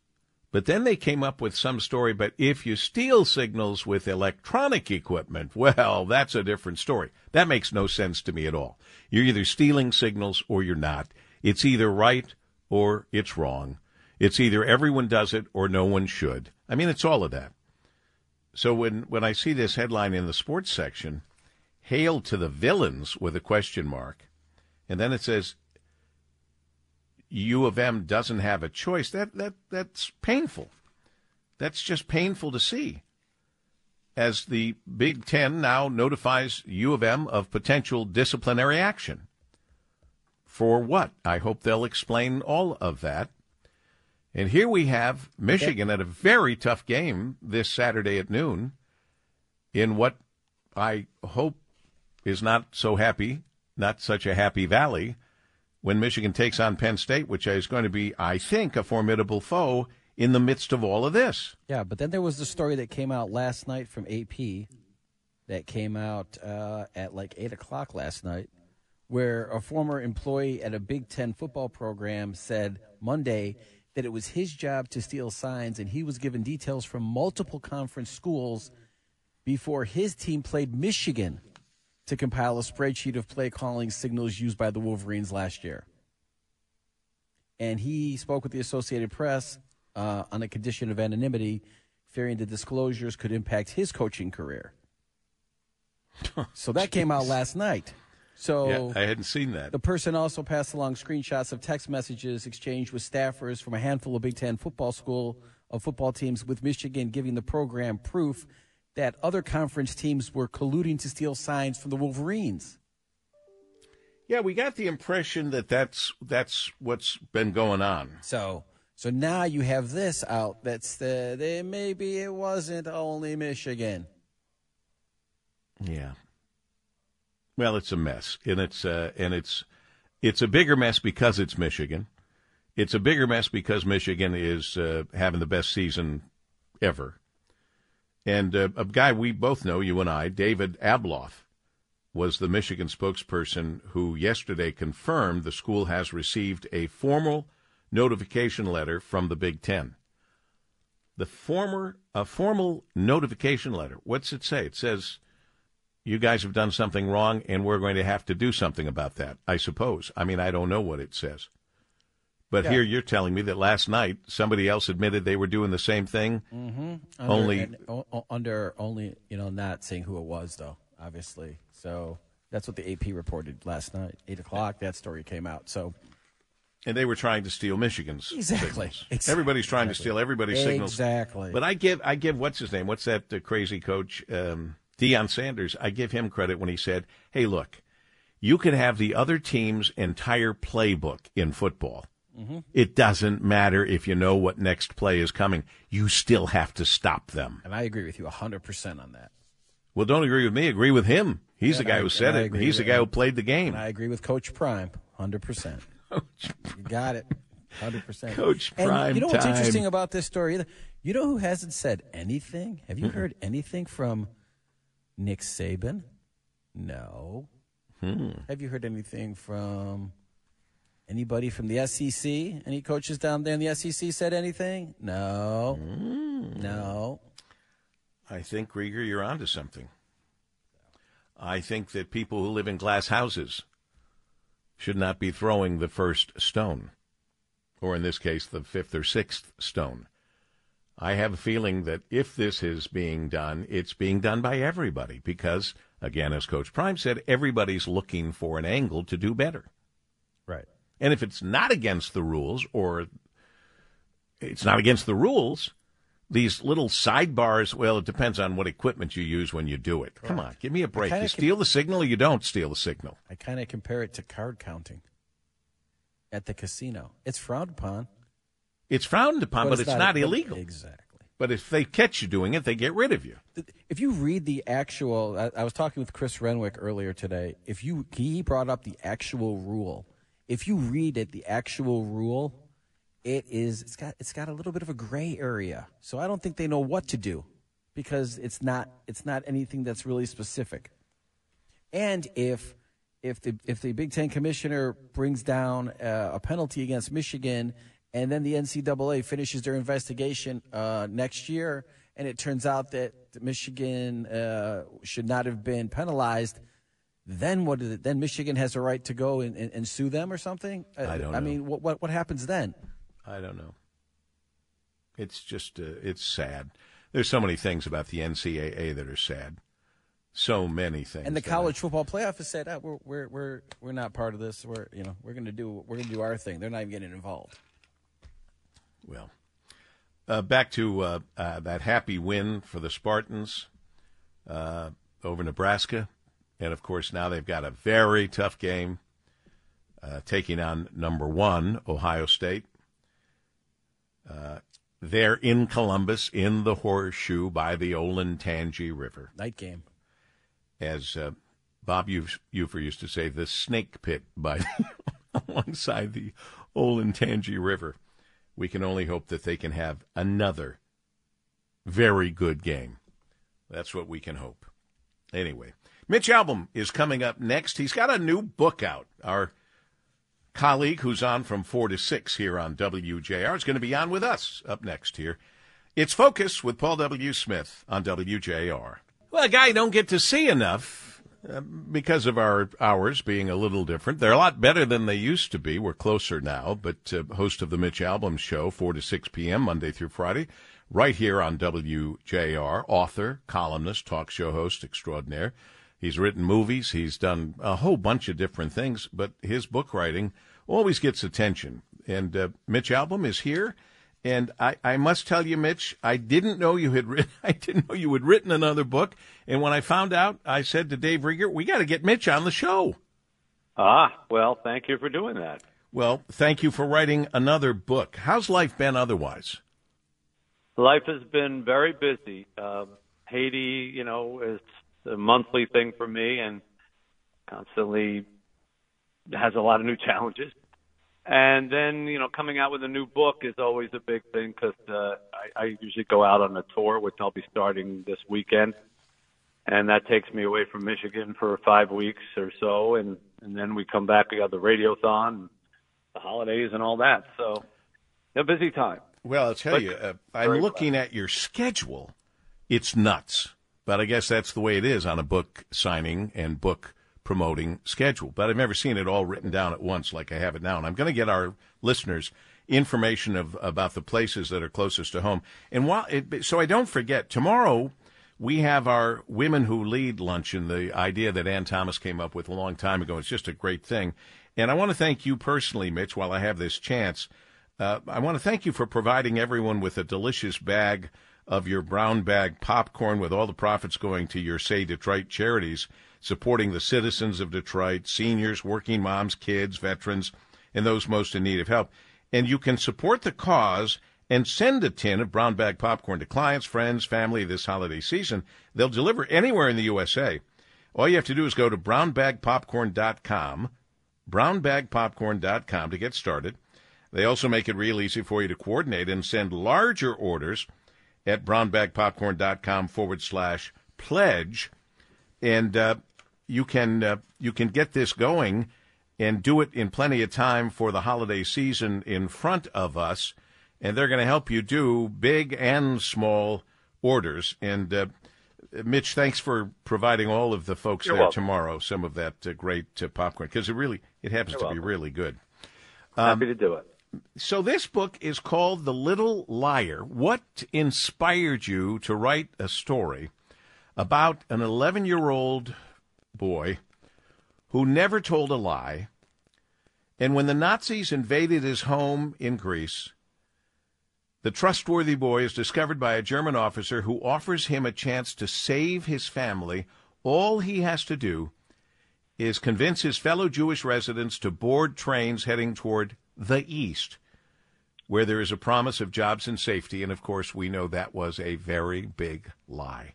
But then they came up with some story, but if you steal signals with electronic equipment, well, that's a different story. That makes no sense to me at all. You're either stealing signals or you're not. It's either right or it's wrong. It's either everyone does it or no one should. I mean, it's all of that. So when, when I see this headline in the sports section, hail to the villains with a question mark, and then it says U of M doesn't have a choice, that, that that's painful. That's just painful to see. As the Big Ten now notifies U of M of potential disciplinary action. For what? I hope they'll explain all of that. And here we have Michigan at a very tough game this Saturday at noon in what I hope is not so happy, not such a happy valley, when Michigan takes on Penn State, which is going to be, I think, a formidable foe in the midst of all of this. Yeah, but then there was the story that came out last night from AP that came out uh, at like 8 o'clock last night, where a former employee at a Big Ten football program said Monday that it was his job to steal signs, and he was given details from multiple conference schools before his team played Michigan to compile a spreadsheet of play calling signals used by the Wolverines last year. And he spoke with the Associated Press uh, on a condition of anonymity, fearing the disclosures could impact his coaching career. so that came out last night. So Yeah, I hadn't seen that. the person also passed along screenshots of text messages exchanged with staffers from a handful of Big Ten football school of football teams with Michigan, giving the program proof that other conference teams were colluding to steal signs from the Wolverines. Yeah, we got the impression that that's that's what's been going on. So, so now you have this out. That's the they, maybe it wasn't only Michigan. Yeah. Well, it's a mess, and it's uh, and it's it's a bigger mess because it's Michigan. It's a bigger mess because Michigan is uh, having the best season ever. And uh, a guy we both know, you and I, David Ablauf, was the Michigan spokesperson who yesterday confirmed the school has received a formal notification letter from the Big Ten. The former a formal notification letter. What's it say? It says you guys have done something wrong and we're going to have to do something about that, I suppose. I mean, I don't know what it says. But Yeah. here you're telling me that last night somebody else admitted they were doing the same thing. Under, Only- and- o- under only you know not saying who it was though, obviously. So that's what the AP reported last night, eight o'clock. That story came out. So And they were trying to steal Michigan's Exactly. Exactly. Everybody's trying to steal everybody's signals. Exactly. But I give I give what's his name? What's that uh, crazy coach? Um, Deion Sanders. I give him credit when he said, "Hey, look, you can have the other team's entire playbook in football. Mm-hmm. It doesn't matter if you know what next play is coming. You still have to stop them." and I agree with you hundred percent on that. Well, don't agree with me. Agree with him. He's the guy I- who said it. He's the guy him. who played the game. And I agree with Coach Prime, hundred percent. Coach You got it, hundred percent. Coach And Prime you know what's time. interesting about this story? Either? You know who hasn't said anything? Have you heard anything from Nick Saban? No. Hmm. Have you heard anything from anybody from the SEC? Any coaches down there in the SEC said anything? No. Hmm. No. I think Rieger, you're onto something. I think that people who live in glass houses should not be throwing the first stone, or in this case, the fifth or sixth stone. I have a feeling that if this is being done, it's being done by everybody because, again, as Coach Prime said, everybody's looking for an angle to do better. Right. And if it's not against the rules or it's not against the rules, these little sidebars, well, it depends on what equipment you use when you do it. Come on, give me a break. You com- steal the signal or you don't steal the signal. I kind of compare it to card counting at the casino. It's frowned upon. It's frowned upon, but, it's, not, but- illegal. Exactly. But if they catch you doing it, they get rid of you. If you read the actual, I, I was talking with Chris Renwick earlier today. If you, he brought up the actual rule. If you read it, the actual rule, it is, it's got, it's got a little bit of a gray area. So I don't think they know what to do because it's not, it's not anything that's really specific. And if, if the, if the Big Ten commissioner brings down uh, a penalty against Michigan and then the NCAA finishes their investigation uh, next year, and it turns out that Michigan uh, should not have been penalized, then what is it? Then Michigan has a right to go and, and, and sue them or something? Uh, I don't I know. mean, what, what, what happens then? I don't know. It's just, uh, it's sad. There's so many things about the NCAA that are sad. So many things. And the that I- college football playoff has said, ah, we're, we're, we're, we're not part of this. We're, you know, we're going to do, we're going to do our thing. They're not even getting involved. Well, uh, back to uh, uh, that happy win for the Spartans uh, over Nebraska. And of course, now they've got a very tough game uh, taking on number one, Ohio State. Uh, they're in Columbus, in the horseshoe by the Olentangy River. Night game. As uh, Bob Uf- Ufer used to say, the snake pit by alongside the Olentangy River. We can only hope that they can have another very good game. That's what we can hope. Anyway, Mitch Albom is coming up next. He's got a new book out. Our colleague who's on from 4 to 6 here on WJR is going to be on with us up next here. It's Focus with Paul W. Smith on WJR. Well, a guy don't get to see enough because of our hours being a little different. They're a lot better than they used to be. We're closer now, but uh, host of the Mitch Albom Show, 4 to 6 p.m., Monday through Friday, right here on WJR, author, columnist, talk show host extraordinaire. He's written movies, he's done a whole bunch of different things, but his book writing always gets attention. And uh, Mitch Albom is here. And I, I must tell you, Mitch, I didn't know you had written. I didn't know you had written another book. And when I found out, I said to Dave Rieger, "We got to get Mitch on the show." Ah, well, thank you for doing that. Well, thank you for writing another book. How's life been otherwise? Life has been very busy. Um, Haiti, you know, is a monthly thing for me and constantly has a lot of new challenges. And then, you know, coming out with a new book is always a big thing because uh, I, I usually go out on a tour, which I'll be starting this weekend. And that takes me away from Michigan for five weeks or so. And, and then we come back, we got the radiothon, the holidays, and all that. So, a busy time. Well, I'll tell But you, uh, I'm looking at your schedule. It's nuts. But I guess that's the way it is on a book signing and book promoting schedule. But I've never seen it all written down at once like I have it now. And I'm going to get our listeners information of about the places that are closest to home. And while it, so I don't forget, tomorrow we have our Women Who Lead luncheon, the idea that Ann Thomas came up with a long time ago. It's just a great thing. And I want to thank you personally, Mitch, while I have this chance. Uh, I want to thank you for providing everyone with a delicious bag of your brown bag popcorn with all the profits going to your Say Detroit charities, supporting the citizens of Detroit, seniors, working moms, kids, veterans, and those most in need of help. And you can support the cause and send a tin of brown bag popcorn to clients, friends, family this holiday season. They'll deliver anywhere in the USA. All you have to do is go to brownbagpopcorn.com, brownbagpopcorn.com to get started. They also make it real easy for you to coordinate and send larger orders at brownbagpopcorn.com forward slash pledge. And uh, you can uh, you can get this going and do it in plenty of time for the holiday season in front of us. And they're going to help you do big and small orders. And uh, Mitch, thanks for providing all of the folks You're there welcome. tomorrow some of that uh, great uh, popcorn because it really it happens You're to welcome. be really good. Happy to do it. So this book is called The Little Liar. What inspired you to write a story about an 11-year-old boy who never told a lie, and when the Nazis invaded his home in Greece, the trustworthy boy is discovered by a German officer who offers him a chance to save his family. All he has to do is convince his fellow Jewish residents to board trains heading toward the East, where there is a promise of jobs and safety. And of course, we know that was a very big lie.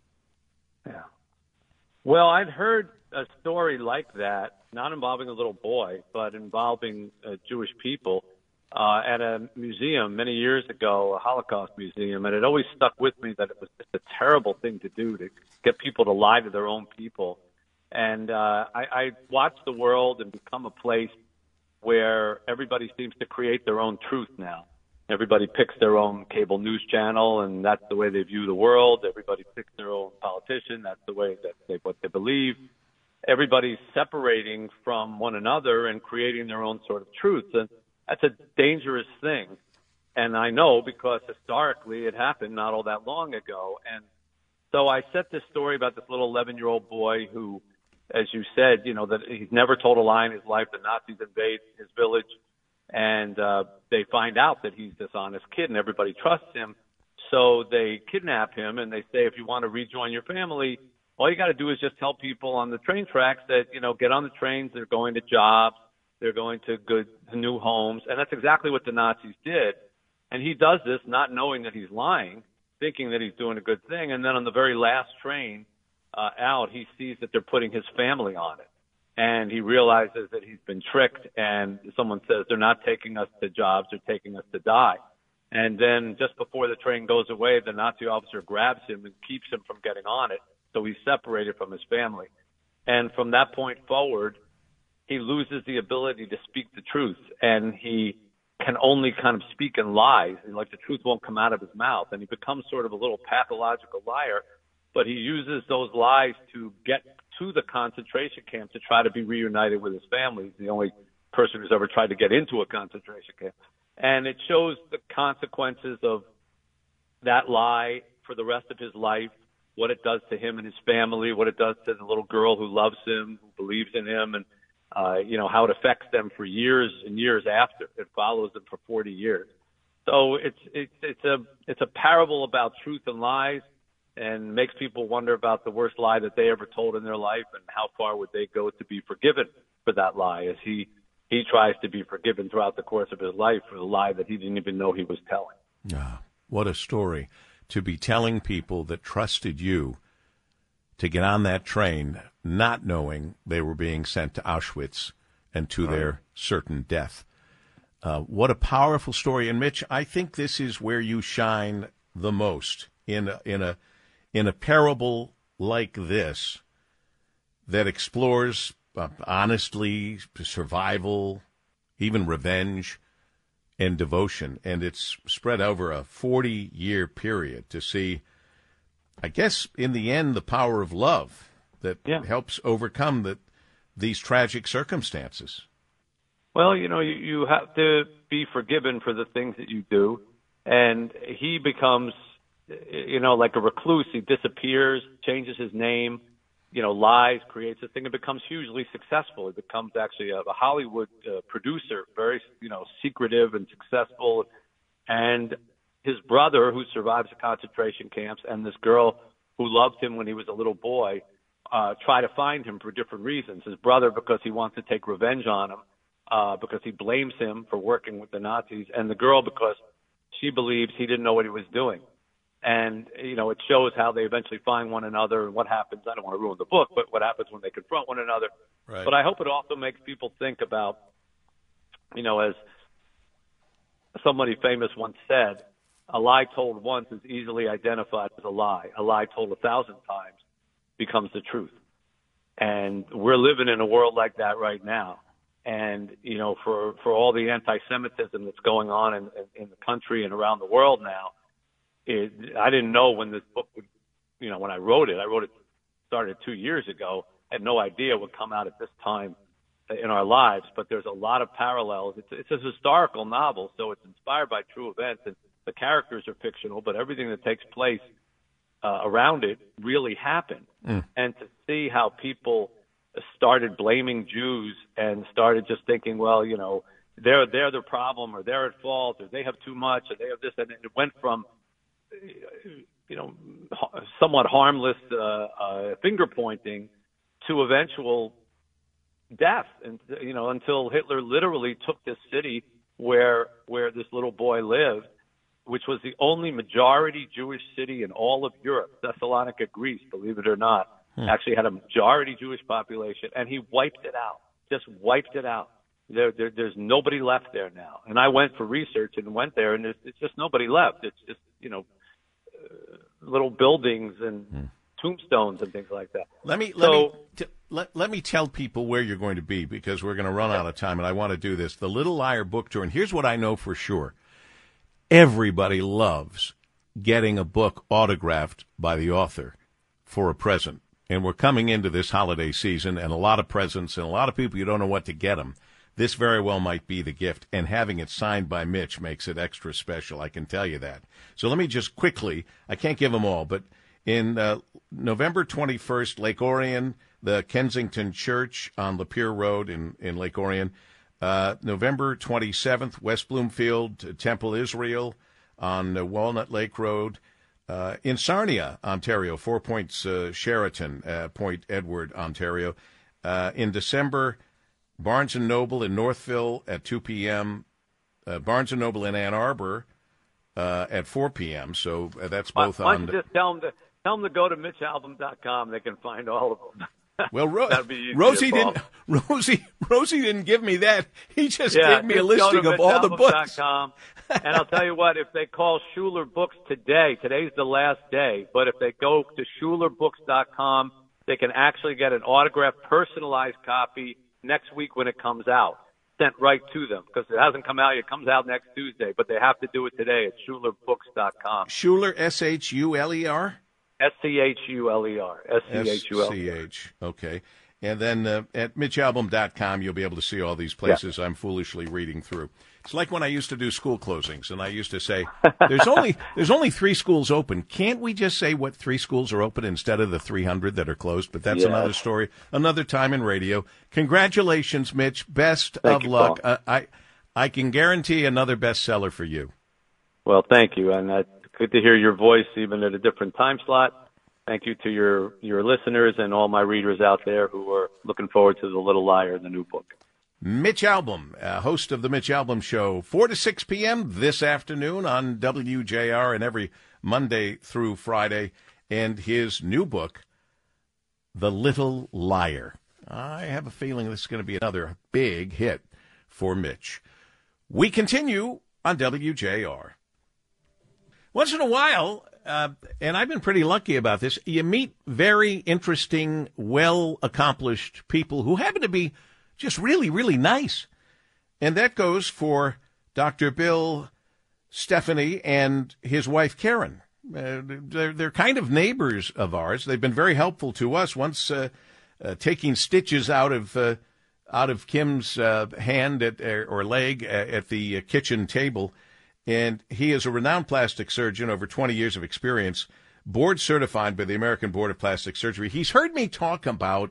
Yeah. Well, I've heard a story like that, not involving a little boy, but involving uh, Jewish people uh, at a museum many years ago, a Holocaust museum, and it always stuck with me that it was just a terrible thing to do to get people to lie to their own people. And uh, I, I watched the world and become a place where everybody seems to create their own truth now. Everybody picks their own cable news channel, and that's the way they view the world. Everybody picks their own politician. That's the way that they what they believe. Everybody's separating from one another and creating their own sort of truth, and that's a dangerous thing. And I know because historically it happened not all that long ago. And so I set this story about this little 11 year old boy who, as you said, you know, that he's never told a lie in his life. The Nazis invade his village and uh, they find out that he's this honest kid and everybody trusts him. So they kidnap him and they say, if you want to rejoin your family, all you got to do is just tell people on the train tracks that, you know, get on the trains. They're going to jobs. They're going to good new homes. And that's exactly what the Nazis did. And he does this not knowing that he's lying, thinking that he's doing a good thing. And then on the very last train uh, out, he sees that they're putting his family on it. And he realizes that he's been tricked. And someone says, they're not taking us to jobs, they're taking us to die. And then just before the train goes away, the Nazi officer grabs him and keeps him from getting on it. So he's separated from his family. And from that point forward, he loses the ability to speak the truth and he can only kind of speak in lies and like the truth won't come out of his mouth and he becomes sort of a little pathological liar but he uses those lies to get to the concentration camp to try to be reunited with his family. He's the only person who's ever tried to get into a concentration camp. And it shows the consequences of that lie for the rest of his life, what it does to him and his family, what it does to the little girl who loves him, who believes in him, and uh, you know how it affects them for years and years after. It follows them for 40 years. So it's it's it's a it's a parable about truth and lies, and makes people wonder about the worst lie that they ever told in their life, and how far would they go to be forgiven for that lie, as he he tries to be forgiven throughout the course of his life for the lie that he didn't even know he was telling. Ah, what a story to be telling people that trusted you to get on that train, not knowing they were being sent to Auschwitz and to right. their certain death. Uh, what a powerful story, and Mitch, I think this is where you shine the most in a, in a in a parable like this that explores uh, honestly survival, even revenge and devotion, and it's spread over a forty year period to see. I guess in the end, the power of love that yeah. helps overcome the, these tragic circumstances. Well, you know, you, you have to be forgiven for the things that you do. And he becomes, you know, like a recluse. He disappears, changes his name, you know, lies, creates a thing, and becomes hugely successful. He becomes actually a, a Hollywood uh, producer, very, you know, secretive and successful. And his brother, who survives the concentration camps, and this girl who loved him when he was a little boy, uh, try to find him for different reasons. His brother, because he wants to take revenge on him uh, because he blames him for working with the Nazis, and the girl because she believes he didn't know what he was doing. And you know, it shows how they eventually find one another and what happens. I don't want to ruin the book, but what happens when they confront one another. Right. But I hope it also makes people think about, you know, as somebody famous once said, a lie told once is easily identified as a lie. A lie told a thousand times becomes the truth. And we're living in a world like that right now and you know for for all the anti-Semitism that's going on in, in, in the country and around the world now, it, I didn't know when this book would, you know, when I wrote it. I wrote it started two years ago. Had no idea it would come out at this time in our lives. But there's a lot of parallels. It's it's a historical novel, so it's inspired by true events, and the characters are fictional, but everything that takes place uh, around it really happened. Mm. And to see how people started blaming Jews and started just thinking, well, you know, they're they're the problem, or they're at fault, or they have too much, or they have this, and it went from, you know, somewhat harmless uh, uh, finger pointing to eventual death, and you know, until Hitler literally took this city where where this little boy lived, which was the only majority Jewish city in all of Europe, Thessalonica, Greece, believe it or not hmm. actually had a majority Jewish population, and he wiped it out, just wiped it out. There, there, there's nobody left there now. And I went for research and went there, and there's, it's just nobody left. It's just you know, little buildings and hmm. tombstones and things like that. Let me let me t- let, let me tell people where you're going to be because we're going to run out of time, and I want to do this. The Little Liar book tour, and here's what I know for sure: everybody loves getting a book autographed by the author for a present and we're coming into this holiday season and a lot of presents and a lot of people you don't know what to get them. This very well might be the gift, and having it signed by Mitch makes it extra special. I can tell you that. So let me just quickly, I can't give them all, but in uh, November 21st, Lake Orion, the Kensington Church on Lapeer Road in, in Lake Orion. Uh, November 27th, West Bloomfield, Temple Israel on Walnut Lake Road. Uh, in Sarnia, Ontario, Four Points uh, Sheraton, uh, Point Edward, Ontario. Uh, in December, Barnes and Noble in Northville at 2 p.m. Uh, Barnes and Noble in Ann Arbor uh, at 4 p.m. So that's both why, on. Why just tell them to tell them to go to MitchAlbom.com. They can find all of them. Well, Ro- Rosie didn't. Rosie Rosie didn't give me that. He just yeah, gave me a listing of all the books. and I'll tell you what, if they call Schuler Books today, today's the last day, but if they go to SchulerBooks.com, they can actually get an autographed, personalized copy next week when it comes out, sent right to them because it hasn't come out yet. It comes out next Tuesday, but they have to do it today at SchulerBooks.com. Schuler, S H U L E R? S C H U L E R. S C H U L E R. S-C-H. Okay. And then uh, at mitchalbom.com, you'll be able to see all these places I'm foolishly reading through. It's like when I used to do school closings, and I used to say, "There's only there's only three schools open. Can't we just say what three schools are open instead of the 300 that are closed?" But that's another story, another time in radio. Congratulations, Mitch. Best Thank of you, luck. Uh, I I can guarantee another bestseller for you. Well, thank you, and uh, good to hear your voice even at a different time slot. Thank you to your your listeners and all my readers out there who are looking forward to the Little Liar, the new book. Mitch Albom, uh, host of the Mitch Albom Show, 4 to 6 p.m. this afternoon on WJR and every Monday through Friday. And his new book, The Little Liar. I have a feeling this is going to be another big hit for Mitch. We continue on WJR. Once in a while, uh, and I've been pretty lucky about this, you meet very interesting, well accomplished people who happen to be just really, really nice. And that goes for Dr. Bill Stefani and his wife Karen. Uh, they're, they're kind of neighbors of ours. They've been very helpful to us. Once uh, uh, taking stitches out of uh, out of Kim's uh, hand at, or leg at the uh, kitchen table, and he is a renowned plastic surgeon, over 20 years of experience, board certified by the American Board of Plastic Surgery. He's heard me talk about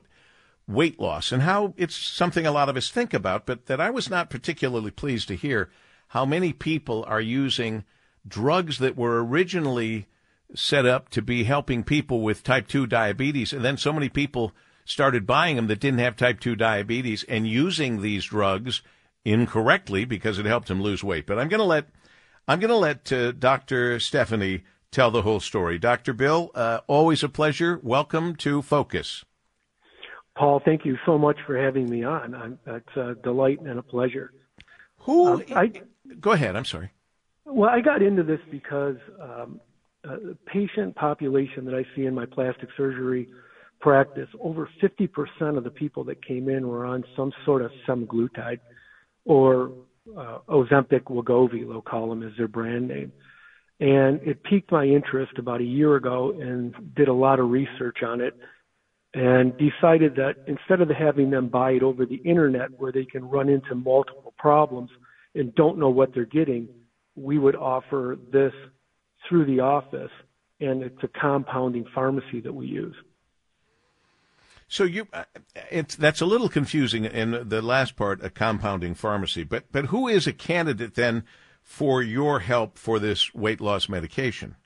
weight loss and how it's something a lot of us think about, but that I was not particularly pleased to hear how many people are using drugs that were originally set up to be helping people with type 2 diabetes, and then so many people started buying them that didn't have type 2 diabetes and using these drugs incorrectly because it helped them lose weight. But I'm going to let I'm going to let uh, Dr. Stefani tell the whole story. Dr. Bill, uh, always a pleasure. Welcome to Focus. Paul, thank you so much for having me on. I'm, it's a delight and a pleasure. Who? Um, I, go ahead. I'm sorry. well, I got into this because um, uh, the patient population that I see in my plastic surgery practice, over 50% of the people that came in were on some sort of semaglutide or uh, Ozempic, Wegovy, them as their brand name. And it piqued my interest about a year ago and did a lot of research on it and decided that instead of having them buy it over the internet where they can run into multiple problems and don't know what they're getting, we would offer this through the office and it's a compounding pharmacy that we use. So you, uh, it's that's a little confusing in the last part, a compounding pharmacy. But but who is a candidate then for your help for this weight loss medication?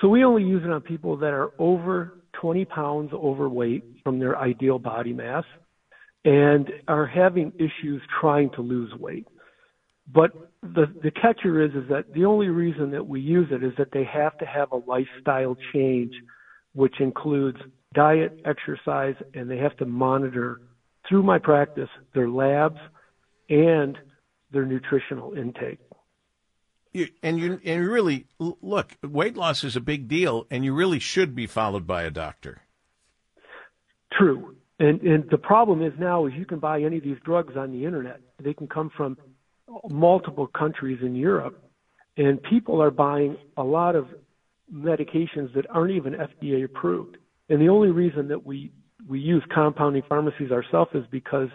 So we only use it on people that are over 20 pounds overweight from their ideal body mass and are having issues trying to lose weight. But the, the catcher is, is that the only reason that we use it is that they have to have a lifestyle change, which includes diet, exercise, and they have to monitor through my practice their labs and their nutritional intake. You, and you and really look, weight loss is a big deal, and you really should be followed by a doctor. True. And and the problem is now is you can buy any of these drugs on the internet. They can come from multiple countries in Europe, and people are buying a lot of medications that aren't even FDA approved. And the only reason that we we use compounding pharmacies ourselves is because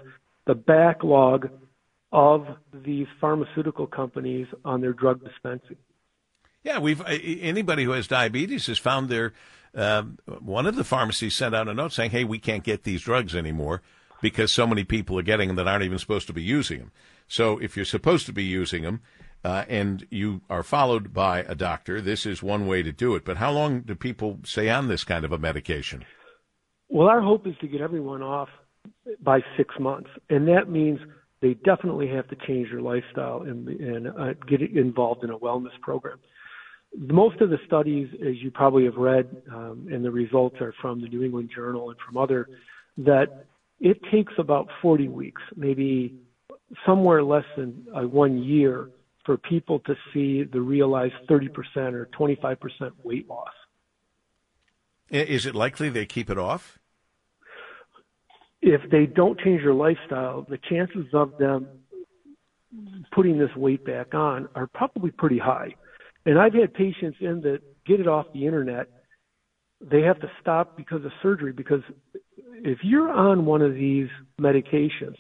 the backlog of these pharmaceutical companies on their drug dispensing. Yeah, we've anybody who has diabetes has found their uh, one of the pharmacies sent out a note saying, "Hey, we can't get these drugs anymore because so many people are getting them that aren't even supposed to be using them." So, if you're supposed to be using them uh, and you are followed by a doctor, this is one way to do it. But how long do people stay on this kind of a medication? Well, our hope is to get everyone off by six months, and that means they definitely have to change their lifestyle and, and uh, get involved in a wellness program. Most of the studies, as you probably have read, um, and the results are from the New England Journal and from other, that it takes about 40 weeks, maybe somewhere less than uh, one year, for people to see the realized 30% or 25% weight loss. Is it likely they keep it off? If they don't change their lifestyle, the chances of them putting this weight back on are probably pretty high. And I've had patients in that get it off the internet they have to stop because of surgery. Because if you're on one of these medications,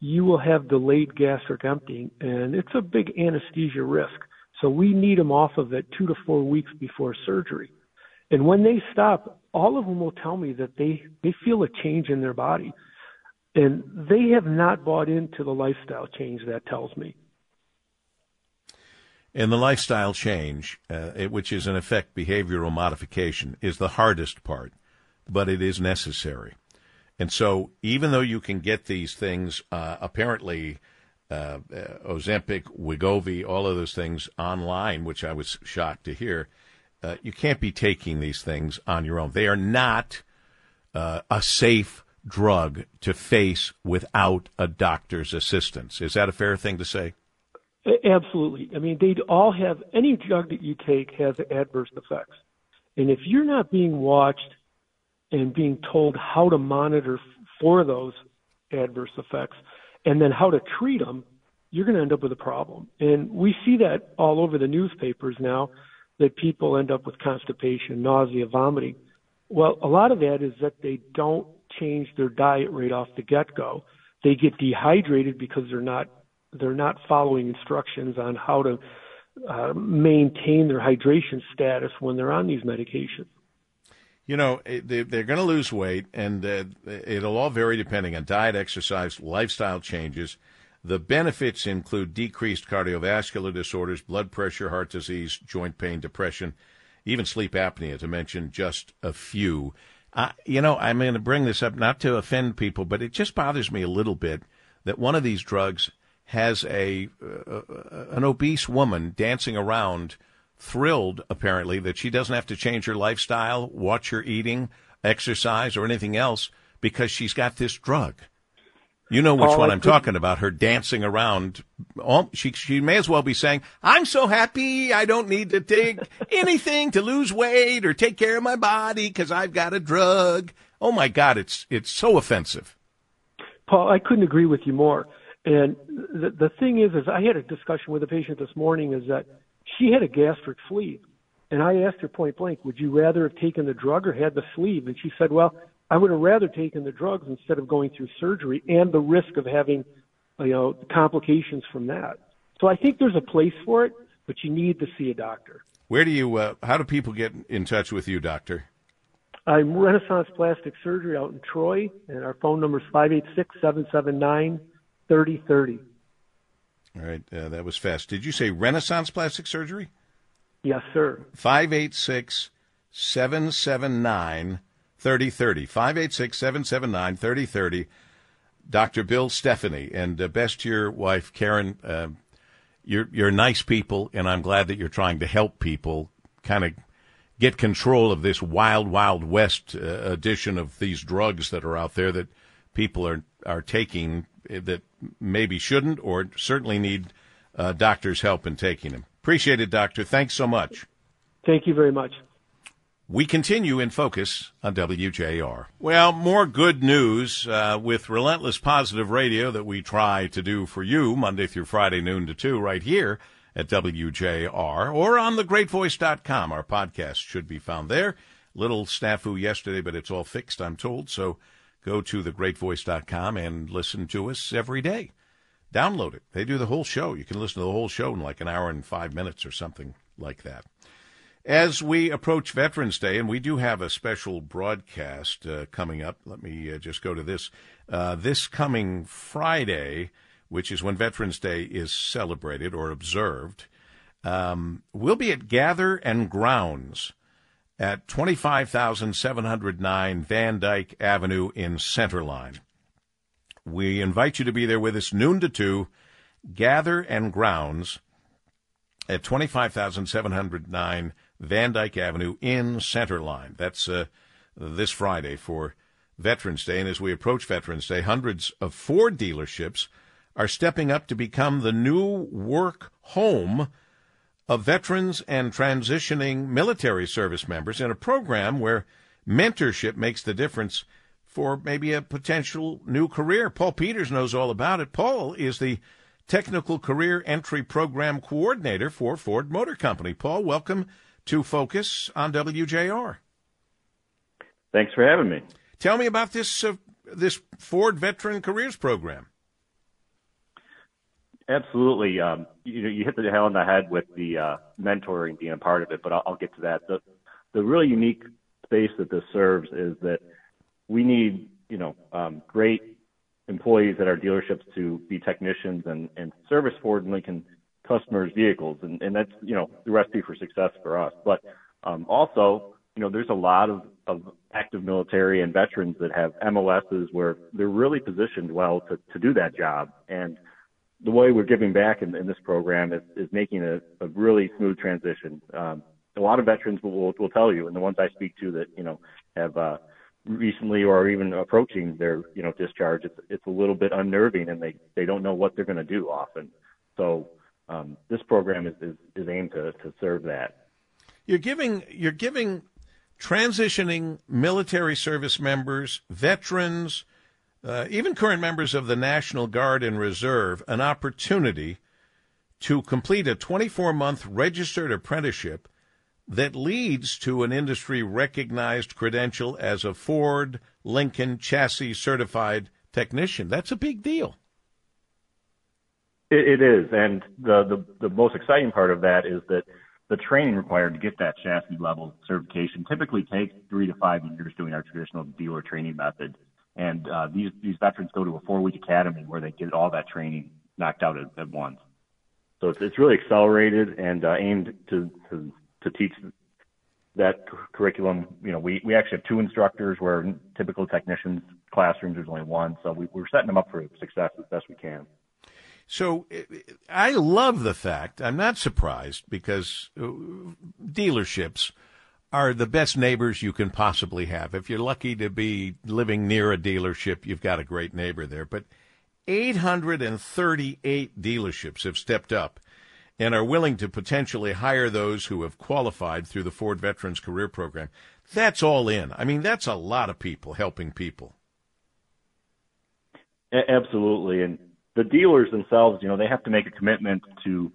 you will have delayed gastric emptying, and it's a big anesthesia risk. So we need them off of it two to four weeks before surgery. And when they stop, all of them will tell me that they, they feel a change in their body. And they have not bought into the lifestyle change, that tells me. And the lifestyle change, uh, which is in effect behavioral modification, is the hardest part, but it is necessary. And so, even though you can get these things, uh, apparently, uh, uh Ozempic, Wegovy, all of those things online, which I was shocked to hear, uh, you can't be taking these things on your own. They are not uh, a safe drug to face without a doctor's assistance. Is that a fair thing to say? Absolutely. I mean, they all have any drug that you take has adverse effects, and if you're not being watched and being told how to monitor for those adverse effects, and then how to treat them, you're going to end up with a problem. And we see that all over the newspapers now that people end up with constipation, nausea, vomiting. Well, a lot of that is that they don't change their diet right off the get go. They get dehydrated because they're not they're not following instructions on how to uh, maintain their hydration status when they're on these medications. You know, they're going to lose weight, and uh, it'll all vary depending on diet, exercise, lifestyle changes. The benefits include decreased cardiovascular disorders, blood pressure, heart disease, joint pain, depression, even sleep apnea, to mention just a few. Uh, you know, I'm going to bring this up not to offend people, but it just bothers me a little bit that one of these drugs has a uh, an obese woman dancing around, thrilled apparently that she doesn't have to change her lifestyle, watch her eating, exercise, or anything else because she's got this drug. You know which oh, one I'm could... talking about. Her dancing around. Oh, she she may as well be saying, "I'm so happy. I don't need to take anything to lose weight or take care of my body because I've got a drug." Oh my God, it's it's so offensive. Paul, I couldn't agree with you more. And the, the thing is, is I had a discussion with a patient this morning is that she had a gastric sleeve. And I asked her point blank, would you rather have taken the drug or had the sleeve? And she said, well, I would have rather taken the drugs instead of going through surgery and the risk of having, you know, complications from that. So I think there's a place for it, but you need to see a doctor. Where do you, uh, how do people get in touch with you, doctor? I'm Renaissance Plastic Surgery out in Troy, and our phone number is 586 779 3030. All right, uh, that was fast. Did you say Renaissance Plastic Surgery? Yes, sir. 586 779 3030. 586 779 3030. Dr. Bill Stefani, and uh, best to your wife, Karen. Uh, you're, you're nice people, and I'm glad that you're trying to help people kind of get control of this wild, wild west uh, edition of these drugs that are out there that people are, are taking that maybe shouldn't or certainly need uh, doctors' help in taking them. Appreciate it, Doctor. Thanks so much. Thank you very much. We continue in focus on WJR. Well, more good news uh, with relentless positive radio that we try to do for you Monday through Friday, noon to 2, right here at WJR or on thegreatvoice.com. Our podcast should be found there. Little snafu yesterday, but it's all fixed, I'm told. So go to thegreatvoice.com and listen to us every day. Download it. They do the whole show. You can listen to the whole show in like an hour and five minutes or something like that. As we approach Veterans Day, and we do have a special broadcast uh, coming up, let me uh, just go to this. Uh, this coming Friday, which is when Veterans Day is celebrated or observed, um, we'll be at Gather and Grounds at 25,709 Van Dyke Avenue in Center Line. We invite you to be there with us noon to 2, gather and grounds at 25,709 Van Dyke Avenue in Center Line. That's uh, this Friday for Veterans Day. And as we approach Veterans Day, hundreds of Ford dealerships are stepping up to become the new work home of veterans and transitioning military service members in a program where mentorship makes the difference for maybe a potential new career. Paul Peters knows all about it. Paul is the Technical Career Entry Program Coordinator for Ford Motor Company. Paul, welcome to Focus on WJR. Thanks for having me. Tell me about this uh, this Ford Veteran Careers Program. Absolutely. Um, you know, you hit the nail on the head with the uh, mentoring being a part of it, but I'll, I'll get to that. The the really unique space that this serves is that we need you know um, great employees at our dealerships to be technicians and, and service Ford and Lincoln customers' vehicles, and, that's you know the recipe for success for us. But um, also, you know, there's a lot of, of active military and veterans that have MOSs where they're really positioned well to, to do that job, and the way we're giving back in, in this program is, is making a, a really smooth transition. Um, a lot of veterans will, will, will tell you, and the ones I speak to that you know have uh, recently or even approaching their you know discharge, it's it's a little bit unnerving, and they they don't know what they're going to do often. So um, this program is, is is aimed to to serve that. You're giving you're giving transitioning military service members, veterans uh, even current members of the National Guard and Reserve an opportunity to complete a 24 month registered apprenticeship that leads to an industry recognized credential as a Ford Lincoln chassis certified technician. That's a big deal. It, it is. And the, the, the most exciting part of that is that the training required to get that chassis level certification typically takes three to five years doing our traditional dealer training method. And uh, these these veterans go to a four week academy where they get all that training knocked out at, at once. So it's it's really accelerated and uh, aimed to, to to teach that curriculum. You know, we we actually have two instructors where typical technicians classrooms there's only one. So we, we're setting them up for success as best we can. So I love the fact. I'm not surprised because uh, dealerships are the best neighbors you can possibly have. If you're lucky to be living near a dealership, you've got a great neighbor there. But 838 dealerships have stepped up and are willing to potentially hire those who have qualified through the Ford Veterans Career Program. That's all in. I mean, that's a lot of people helping people. Absolutely. And the dealers themselves, you know, they have to make a commitment to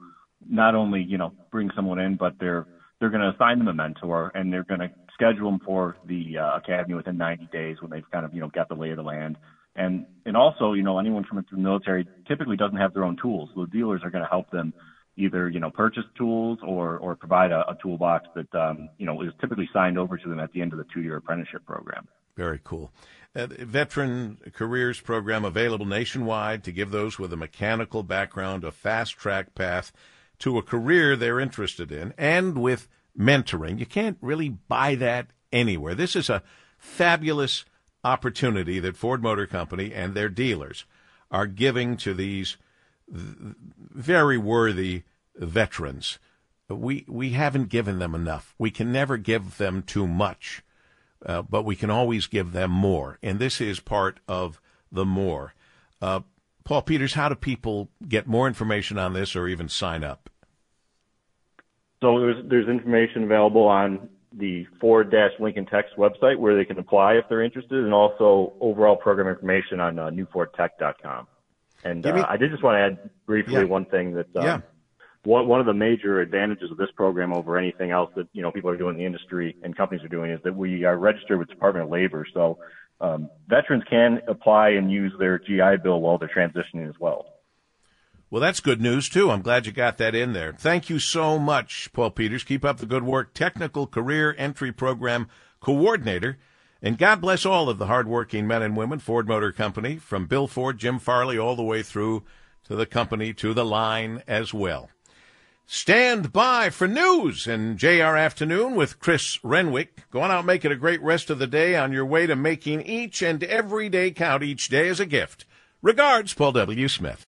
not only, you know, bring someone in, but they're they're going to assign them a mentor and they're going to schedule them for the uh, academy within 90 days when they've kind of you know got the lay of the land. And and also you know anyone from the military typically doesn't have their own tools. So the dealers are going to help them either you know purchase tools or or provide a, a toolbox that um, you know is typically signed over to them at the end of the two year apprenticeship program. Very cool. Uh, veteran careers program available nationwide to give those with a mechanical background a fast track path to a career they're interested in and with mentoring. You can't really buy that anywhere. This is a fabulous opportunity that Ford Motor Company and their dealers are giving to these very worthy veterans. We we haven't given them enough. We can never give them too much, uh, but we can always give them more, and this is part of the more. Uh, Paul Peters, how do people get more information on this or even sign up? So there's there's information available on the Ford Lincoln Tech's website where they can apply if they're interested, and also overall program information on uh, newfordtech.com. And uh, I did just want to add briefly yeah. one thing that um, yeah. One one of the major advantages of this program over anything else that you know people are doing in the industry and companies are doing is that we are registered with Department of Labor. So um, veterans can apply and use their GI Bill while they're transitioning as well. Well, that's good news, too. I'm glad you got that in there. Thank you so much, Paul Peters. Keep up the good work. Technical Career Entry Program Coordinator. And God bless all of the hardworking men and women, Ford Motor Company, from Bill Ford, Jim Farley, all the way through to the company, to the line as well. Stand by for news and JR Afternoon with Chris Renwick. Go on out, make it a great rest of the day on your way to making each and every day count. Each day as a gift. Regards, Paul W. Smith.